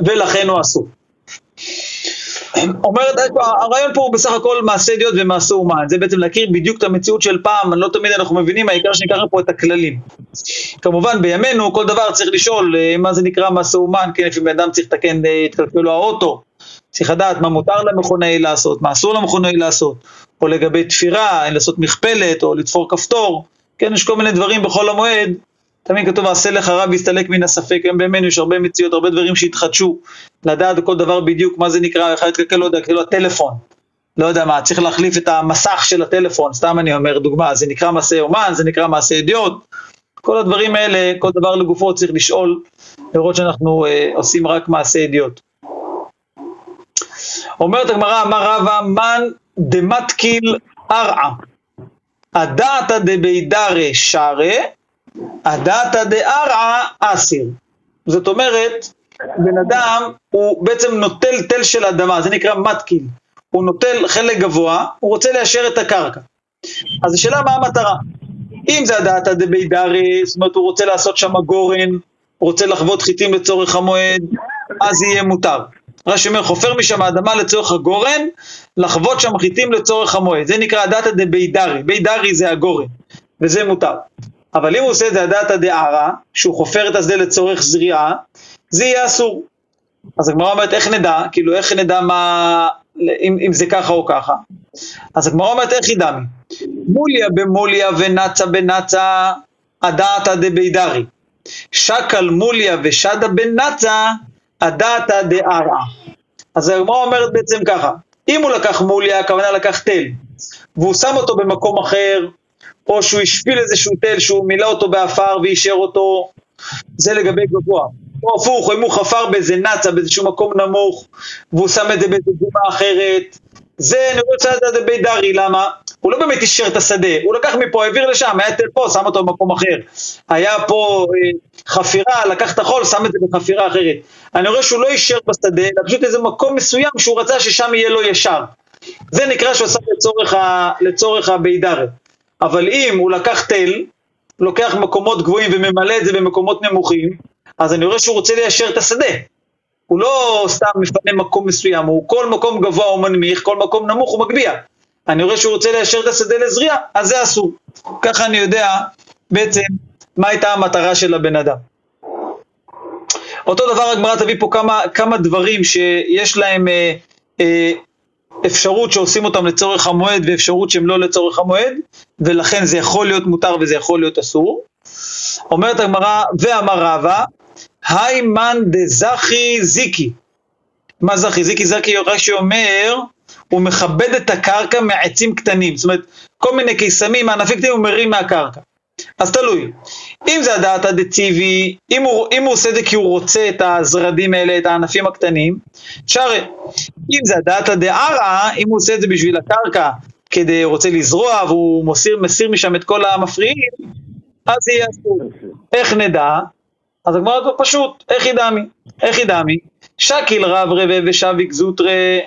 ולכן הוא אסור. אומרת, הרעיון פה הוא בסך הכל מעשה ידיעות ומעשה אומן, זה בעצם להכיר בדיוק את המציאות של פעם, לא תמיד אנחנו מבינים, העיקר שניקח פה את הכללים. כמובן בימינו כל דבר צריך לשאול אה, מה זה נקרא מעשה אומן, כן, לפעמים אדם צריך לתקן, אה, יתקלקל לו האוטו, צריך לדעת מה מותר למכונאי לעשות, מה אסור למכונאי לעשות, או לגבי תפירה, לעשות מכפלת, או לתפור כפתור, כן, יש כל מיני דברים בחול המועד, תמיד כתוב עשה לך רב יסתלק מן הספק, היום בימינו יש הרבה מציאות, הרבה דברים שהתחדשו, לדעת כל דבר בדיוק מה זה נקרא, אחד יתקלקל, לא יודע, כאילו הטלפון, לא יודע מה, צריך להחליף את המסך של הטלפון, סתם אני אומר דוגמה, זה נקרא מעשה אומן, זה נקרא מעשה ידיעות, כל הדברים האלה, כל דבר לגופו צריך לשאול, לראות שאנחנו אה, עושים רק מעשה ידיעות. אומרת הגמרא, אמר רבא, מן דמתקיל ארעה, הדעתא דבידרא שרה, הדעתא דארעה אסיר. זאת אומרת, בן אדם הוא בעצם נוטל תל של אדמה, זה נקרא מתקיל. הוא נוטל חלק גבוה, הוא רוצה ליישר את הקרקע. אז השאלה מה המטרה? אם זה הדעתא דבידרא, זאת אומרת הוא רוצה לעשות שם גורן, רוצה לחוות חיטים לצורך המועד, אז יהיה מותר. רש"י אומר, חופר משם האדמה לצורך הגורן, לחוות שם חיטים לצורך המועד. זה נקרא הדתא דבידרי, בידרי זה הגורן, וזה מותר. אבל אם הוא עושה את זה הדתא דערא, שהוא חופר את השדה לצורך זריעה, זה יהיה אסור. אז הגמרא אומרת, איך נדע? כאילו, איך נדע מה... אם, אם זה ככה או ככה? אז הגמרא אומרת, איך ידעמי? מוליה במוליה ונצה בנצה, הדתא דבידרי. שקל מוליה ושדה בנצה, הדעתא דערא. אז הגמרא אומרת בעצם ככה, אם הוא לקח מוליה, הכוונה לקח תל, והוא שם אותו במקום אחר, או שהוא השפיל איזשהו תל שהוא מילא אותו באפר ואישר אותו, זה לגבי גבוה. או הפוך, אם הוא חפר באיזה נאצה, באיזשהו מקום נמוך, והוא שם את זה באיזה דוגמה אחרת, זה נראה את בית דרי, למה? הוא לא באמת אישר את השדה, הוא לקח מפה, העביר לשם, היה תל פה, שם אותו במקום אחר. היה פה אה, חפירה, לקח את החול, שם את זה בחפירה אחרת. אני רואה שהוא לא אישר בשדה, אלא פשוט איזה מקום מסוים שהוא רצה ששם יהיה לו ישר. זה נקרא שהוא עשה לצורך, ה, לצורך הבידר. אבל אם הוא לקח תל, לוקח מקומות גבוהים וממלא את זה במקומות נמוכים, אז אני רואה שהוא רוצה ליישר את השדה. הוא לא סתם מפנה מקום מסוים, הוא כל מקום גבוה הוא מנמיך, כל מקום נמוך הוא מגביה. אני רואה שהוא רוצה ליישר את השדה לזריעה, אז זה אסור. ככה אני יודע בעצם מה הייתה המטרה של הבן אדם. אותו דבר הגמרא תביא פה כמה, כמה דברים שיש להם אה, אה, אפשרות שעושים אותם לצורך המועד ואפשרות שהם לא לצורך המועד, ולכן זה יכול להיות מותר וזה יכול להיות אסור. אומרת הגמרא, ואמר רבא, היי מן דזכי זיקי. מה זכי? זיקי זכי רש"י אומר, הוא מכבד את הקרקע מעצים קטנים, זאת אומרת, כל מיני קיסמים, ענפים קטנים הוא מרים מהקרקע. אז תלוי. אם זה הדעת הדציבי, אם הוא, אם הוא עושה את זה כי הוא רוצה את הזרדים האלה, את הענפים הקטנים, שרי. אם זה הדעת הדערה, אם הוא עושה את זה בשביל הקרקע, כדי, הוא רוצה לזרוע והוא מסיר, מסיר משם את כל המפריעים, אז יהיה אסור. איך נדע? אז הגמרא פה פשוט, איך ידעמי? איך ידעמי? שקיל רב רבה ושביק זוטרה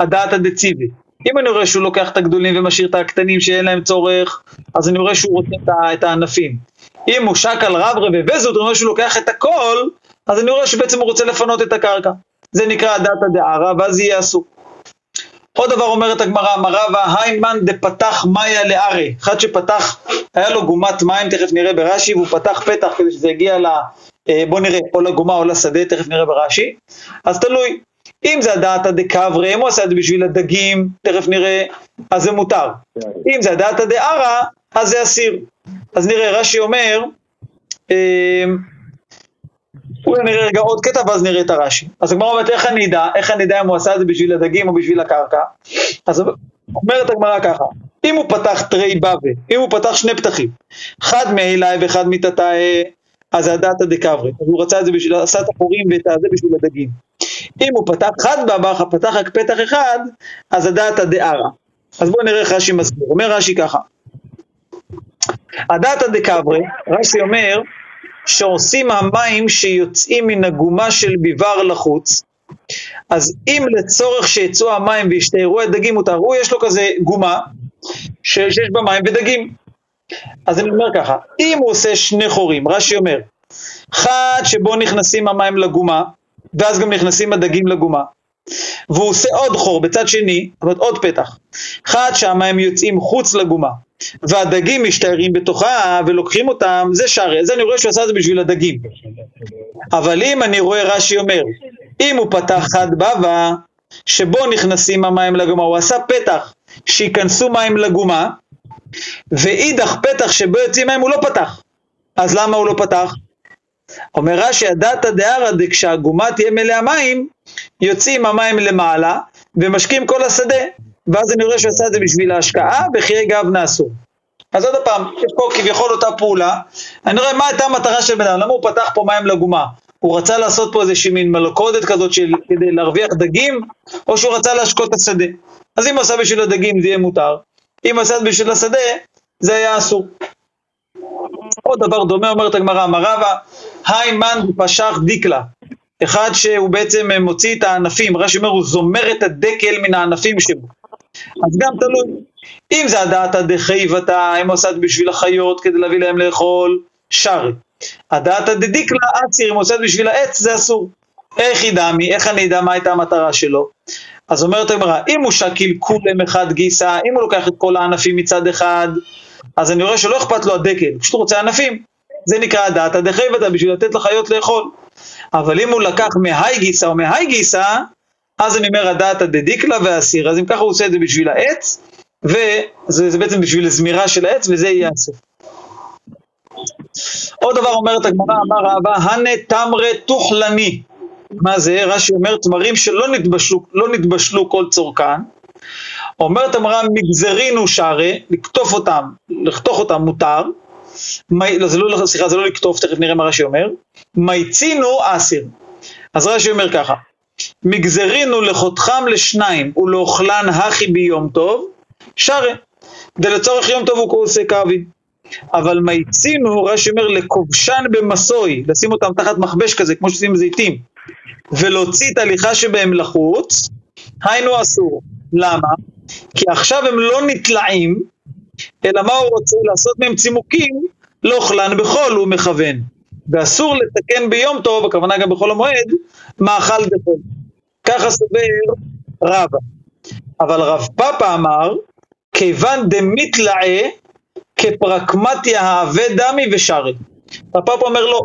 הדעתא דציבי. אם אני רואה שהוא לוקח את הגדולים ומשאיר את הקטנים שאין להם צורך, אז אני רואה שהוא רוצה את הענפים. אם הוא שקל רב רבה וזוטרה, אני רואה שהוא לוקח את הכל, אז אני רואה שבעצם הוא רוצה לפנות את הקרקע. זה נקרא הדעתא דערא, ואז יהיה אסור. עוד דבר אומרת הגמרא, מרבה היימן דפתח מאיה לארי, אחד שפתח, היה לו גומת מים, תכף נראה ברש"י, והוא פתח פתח כדי שזה יגיע ל... אה, בוא נראה, או לגומה או לשדה, תכף נראה ברש"י, אז תלוי, אם זה הדעתא דקברי, אם הוא עשה את זה בשביל הדגים, תכף נראה, אז זה מותר. אם זה הדעתא דערא, אז זה אסיר. אז נראה, רש"י אומר, אולי נראה רגע עוד קטע ואז נראה את הרש"י. אז הגמרא אומרת איך אני אדע, איך אני אדע אם הוא עשה את זה בשביל הדגים או בשביל הקרקע? אז אומרת הגמרא ככה, אם הוא פתח תרי בבה, אם הוא פתח שני פתחים, אחד מאלי ואחד מתתאי, אז זה הדתא דקברי, הוא רצה את זה בשביל, עשה את החורים ואת הזה בשביל הדגים. אם הוא פתח חד בבא, פתח רק פתח אחד, אז הדתא דערא. אז בואו נראה איך רש"י מסביר, אומר רש"י ככה, הדתא דקברי, רש"י אומר, שעושים המים שיוצאים מן הגומה של ביבר לחוץ, אז אם לצורך שיצאו המים וישתערו הדגים מותר, הוא יש לו כזה גומה שיש בה מים ודגים. אז אני אומר ככה, אם הוא עושה שני חורים, רש"י אומר, אחד שבו נכנסים המים לגומה, ואז גם נכנסים הדגים לגומה, והוא עושה עוד חור בצד שני, זאת אומרת עוד פתח, אחד שהמים יוצאים חוץ לגומה, והדגים משתיירים בתוכה ולוקחים אותם, זה שרי, זה אני רואה שהוא עשה את זה בשביל הדגים. אבל אם אני רואה רש"י אומר, אם הוא פתח חד בבא, שבו נכנסים המים לגומה, הוא עשה פתח שייכנסו מים לגומה, ואידך פתח שבו יוצאים מים הוא לא פתח. אז למה הוא לא פתח? אומר רש"י, הדתא דערא דכשהגומה תהיה מלאה מים, יוצאים המים למעלה ומשקים כל השדה. ואז אני רואה שהוא עשה את זה בשביל ההשקעה, וחיי גבנה אסור. אז עוד פעם, יש פה כביכול אותה פעולה, אני רואה מה הייתה המטרה של בן אדם, למה הוא פתח פה מים לגומה? הוא רצה לעשות פה איזושהי מין מלכודת כזאת של, כדי להרוויח דגים, או שהוא רצה להשקות את השדה. אז אם הוא עשה בשביל הדגים זה יהיה מותר, אם הוא עשה בשביל השדה, זה היה אסור. עוד דבר דומה אומרת הגמרא, מרבה, היי מן פשח דיקלה, אחד שהוא בעצם מוציא את הענפים, רש"י אומר, הוא זומר את הדקל מן הענפים שלו. אז גם תלוי. אם זה הדעתא דחייבתא, הם עושה בשביל החיות כדי להביא להם לאכול, שרי. הדעתא דדיקלה אציר, אם עושה בשביל העץ, זה אסור. איך ידע מי, איך אני אדע מה הייתה המטרה שלו? אז אומרת הגמרא, אם הוא שקיל כולם אחד גיסא, אם הוא לוקח את כל הענפים מצד אחד, אז אני רואה שלא אכפת לו הדקל, הוא פשוט רוצה ענפים. זה נקרא הדעתא דחייבתא, בשביל לתת לחיות לאכול. אבל אם הוא לקח מהי גיסא או מהי גיסא, אז אני אומר הדעת הדדיקלה והסיר, אז אם ככה הוא עושה את זה בשביל העץ, וזה בעצם בשביל זמירה של העץ, וזה יהיה הסוף. עוד דבר אומרת הגמרא, אמר רבא, הנה תמרה תוכלני. מה זה? רש"י אומר תמרים שלא נתבשלו, לא נתבשלו כל צורכן. אומרת הגמרא, מגזרינו שרי, לקטוף אותם, לחתוך אותם מותר. מי, לא, זה לא, סליחה, זה לא לקטוף, תכף נראה מה רש"י אומר. מייצינו אסיר. אז רש"י אומר ככה, מגזרינו לחותכם לשניים ולאוכלן הכי ביום טוב, שרה. ולצורך יום טוב הוא עושה כאבין. אבל מייצינו, רש"י אומר, לכובשן במסוי, לשים אותם תחת מכבש כזה, כמו שעושים זיתים, ולהוציא את ההליכה שבהם לחוץ, היינו אסור. למה? כי עכשיו הם לא נתלעים, אלא מה הוא רוצה? לעשות מהם צימוקים, לא אוכלן בחול, הוא מכוון. ואסור לתקן ביום טוב, הכוונה גם בחול המועד, מאכל דחול. ככה סובר רבא. אבל רב פאפה אמר, כיוון דמיתלעה כפרקמטיה האווה דמי ושרי. רב פאפה אומר לא,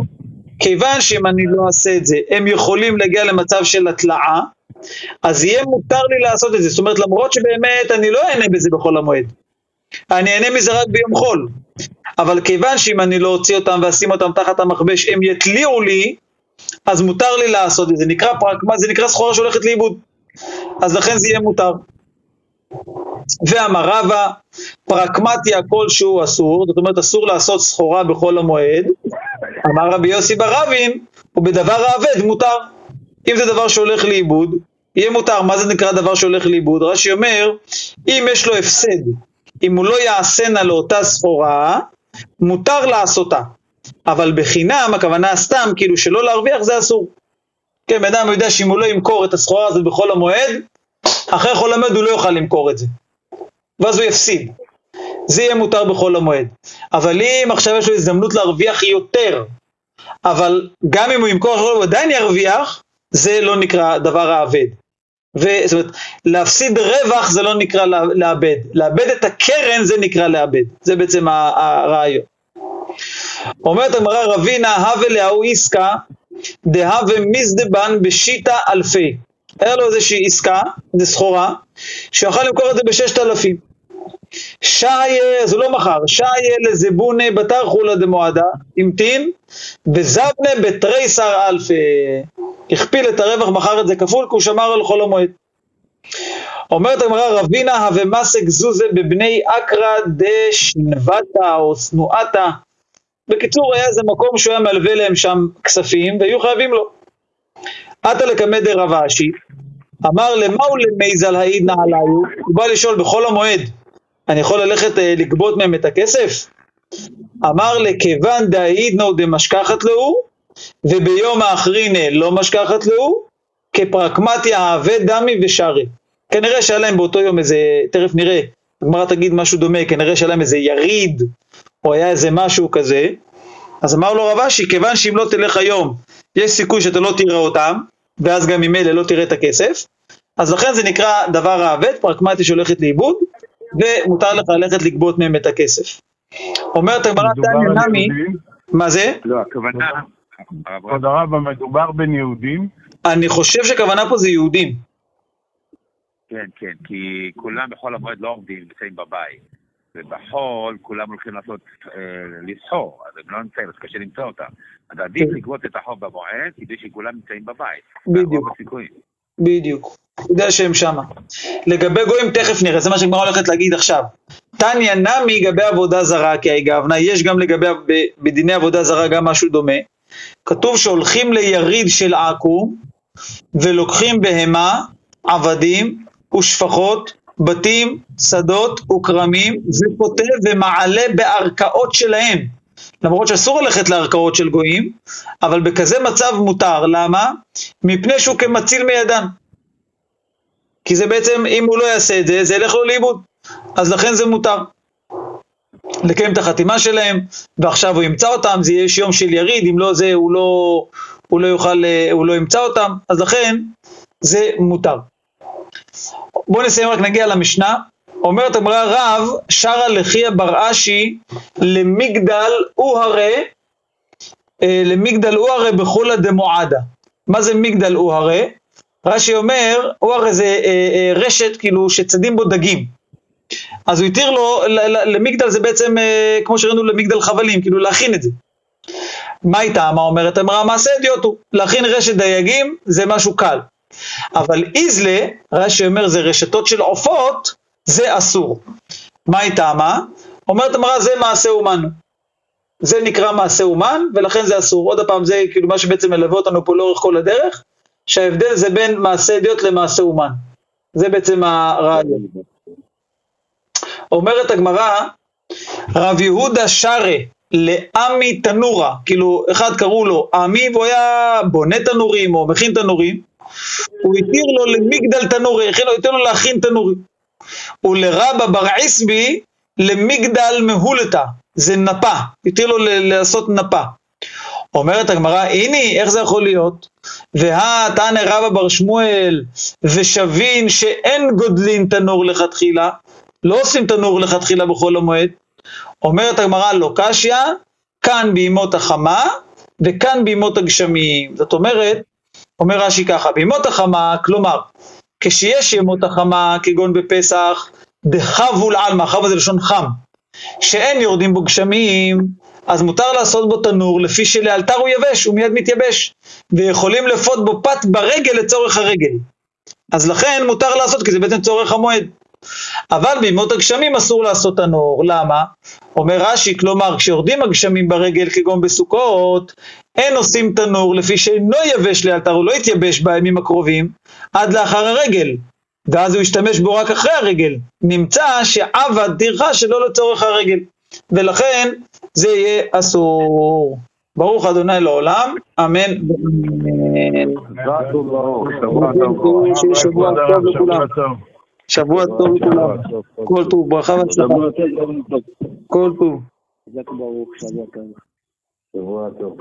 כיוון שאם אני לא אעשה את זה, הם יכולים להגיע למצב של התלאה, אז יהיה מותר לי לעשות את זה. זאת אומרת, למרות שבאמת אני לא אהנה בזה בחול המועד. אני אהנה מזה רק ביום חול. אבל כיוון שאם אני לא אוציא אותם ואשים אותם תחת המכבש, הם יתליעו לי, אז מותר לי לעשות את זה. נקרא פרקמה, זה נקרא סחורה שהולכת לאיבוד. אז לכן זה יהיה מותר. ואמר רבא, פרקמטיה כלשהו אסור, זאת אומרת אסור לעשות סחורה בחול המועד. אמר רבי יוסי ברבין, ובדבר האבד מותר. אם זה דבר שהולך לאיבוד, יהיה מותר. מה זה נקרא דבר שהולך לאיבוד? רש"י אומר, אם יש לו הפסד, אם הוא לא יעשנה לאותה סחורה, מותר לעשותה. אבל בחינם, הכוונה סתם, כאילו שלא להרוויח זה אסור. כן, בן אדם יודע שאם הוא לא ימכור את הסחורה הזאת בחול המועד, אחרי חול המועד הוא לא יוכל למכור את זה. ואז הוא יפסיד. זה יהיה מותר בחול המועד. אבל אם עכשיו יש לו הזדמנות להרוויח יותר, אבל גם אם הוא ימכור אחרי הוא עדיין ירוויח, זה לא נקרא דבר האבד. זאת אומרת, להפסיד רווח זה לא נקרא לאבד, לאבד את הקרן זה נקרא לאבד, זה בעצם הרעיון. אומרת הגמרא רבינה הווה להוא עסקה דהווה מזדבן בשיטה אלפי. היה לו איזושהי עסקה, זו סחורה, שיכול למכור את זה בששת אלפים. שיה, זה לא מחר, שיה לזבונה בתר חולה דמועדה, המתין, וזבנה בתריסר אלפה. הכפיל את הרווח, מכר את זה כפול, כי הוא שמר על חול המועד. אומרת הגמרא רבינה הווה מסק זוזה בבני אקרא דשנבתה או שנואתה. בקיצור, היה איזה מקום שהוא היה מלווה להם שם כספים, והיו חייבים לו. עתה לקמא דרב אשי, אמר למהו למייזל העיד נעליו? הוא בא לשאול בכל המועד, אני יכול ללכת אה, לגבות מהם את הכסף? אמר לכיוון דהעידנו דמשכחת לו, וביום האחרינה לא משכחת לו, כפרקמטיה אהבה דמי ושרי. כנראה שהיה להם באותו יום איזה, תכף נראה, הגמרא תגיד משהו דומה, כנראה שהיה להם איזה יריד, או היה איזה משהו כזה, אז אמר לו רב אשי, כיוון שאם לא תלך היום, יש סיכוי שאתה לא תראה אותם, ואז גם ממילא לא תראה את הכסף, אז לכן זה נקרא דבר האבד, פרקמטי שהולכת לאיבוד, ומותר לך ללכת לגבות מהם את הכסף. אומרת הגמרא תניא נמי, מה זה? לא, הכוונה... כבוד הרב, מדובר בין יהודים? אני חושב שכוונה פה זה יהודים. כן, כן, כי כולם בחול המועד לא עומדים, נמצאים בבית. ובחול כולם הולכים לעשות, אה, לסחור, אז הם לא נמצאים, אז קשה למצוא אותם. אז עדיף כן. לגבות את החוב במועד, כדי שכולם נמצאים בבית. בדיוק. בדיוק. יודע שהם שמה. לגבי גויים תכף נראה, זה מה שהגמרא הולכת להגיד עכשיו. תניא נמי לגבי עבודה זרה כי גבנה, יש גם לגבי, בדיני עבודה זרה גם משהו דומה. כתוב שהולכים ליריד של עכו"ם ולוקחים בהמה, עבדים ושפחות, בתים, שדות וכרמים, ופוטה ומעלה בערכאות שלהם. למרות שאסור ללכת לערכאות של גויים, אבל בכזה מצב מותר. למה? מפני שהוא כמציל מידן. כי זה בעצם, אם הוא לא יעשה את זה, זה ילך לו לאיבוד. אז לכן זה מותר. לקיים את החתימה שלהם, ועכשיו הוא ימצא אותם, זה יש יום של יריד, אם לא זה, הוא לא, הוא לא יוכל, הוא לא ימצא אותם, אז לכן זה מותר. בואו נסיים רק נגיע למשנה. אומרת אמרה רב, שרה לחייה בר אשי למגדל הוא הרי, אה, למגדל הוא הרי בחולה דמועדה. מה זה מגדל הוא הרי? רש"י אומר, הוא הרי זה אה, אה, רשת כאילו שצדים בו דגים. אז הוא התיר לו, למגדל זה בעצם כמו שראינו למגדל חבלים, כאילו להכין את זה. מה איתה? מה אומרת? אמרה מעשה אדיוטו, להכין רשת דייגים זה משהו קל. אבל איזלה, רש"י אומר זה רשתות של עופות, זה אסור. מה היא טעמה? אומרת אמרה זה מעשה אומן. זה נקרא מעשה אומן, ולכן זה אסור. עוד פעם, זה כאילו מה שבעצם מלווה אותנו פה לאורך כל הדרך, שההבדל זה בין מעשה אדיוט למעשה אומן. זה בעצם הרעיון. אומרת הגמרא, רב יהודה שרה לעמי תנורה, כאילו אחד קראו לו עמי והוא היה בונה תנורים או מכין תנורים, הוא התיר לו למגדל תנורי, הכין לו, התיר לו להכין תנורי. ולרבא בר עסבי למגדל מהולתה, זה נפה, התיר לו לעשות נפה. אומרת הגמרא, הנה, איך זה יכול להיות? והא תנא רבא בר שמואל, ושבין שאין גודלין תנור לכתחילה, לא עושים תנור לכתחילה בחול המועד. אומרת הגמרא, לא קשיא, כאן בימות החמה, וכאן בימות הגשמים. זאת אומרת, אומר רש"י ככה, בימות החמה, כלומר, כשיש ימות החמה, כגון בפסח, דחבול עלמא, חבול זה לשון חם, שאין יורדים בו גשמים, אז מותר לעשות בו תנור, לפי שלאלתר הוא יבש, הוא מיד מתייבש, ויכולים לפות בו פת ברגל לצורך הרגל. אז לכן מותר לעשות, כי זה בעצם צורך המועד. אבל בימות הגשמים אסור לעשות תנור, למה? אומר רש"י, כלומר כשיורדים הגשמים ברגל כגון בסוכות, אין עושים תנור לפי שאינו יבש לאלתר, הוא לא יתייבש בימים הקרובים, עד לאחר הרגל, ואז הוא ישתמש בו רק אחרי הרגל. נמצא שעבד טרחה שלא לצורך הרגל, ולכן זה יהיה אסור. ברוך אדוני לעולם, אמן. שבוע טוב לכולם. שבוע טוב לכולם. כל טוב, ברכה והצלחה. כל טוב. שבוע טוב.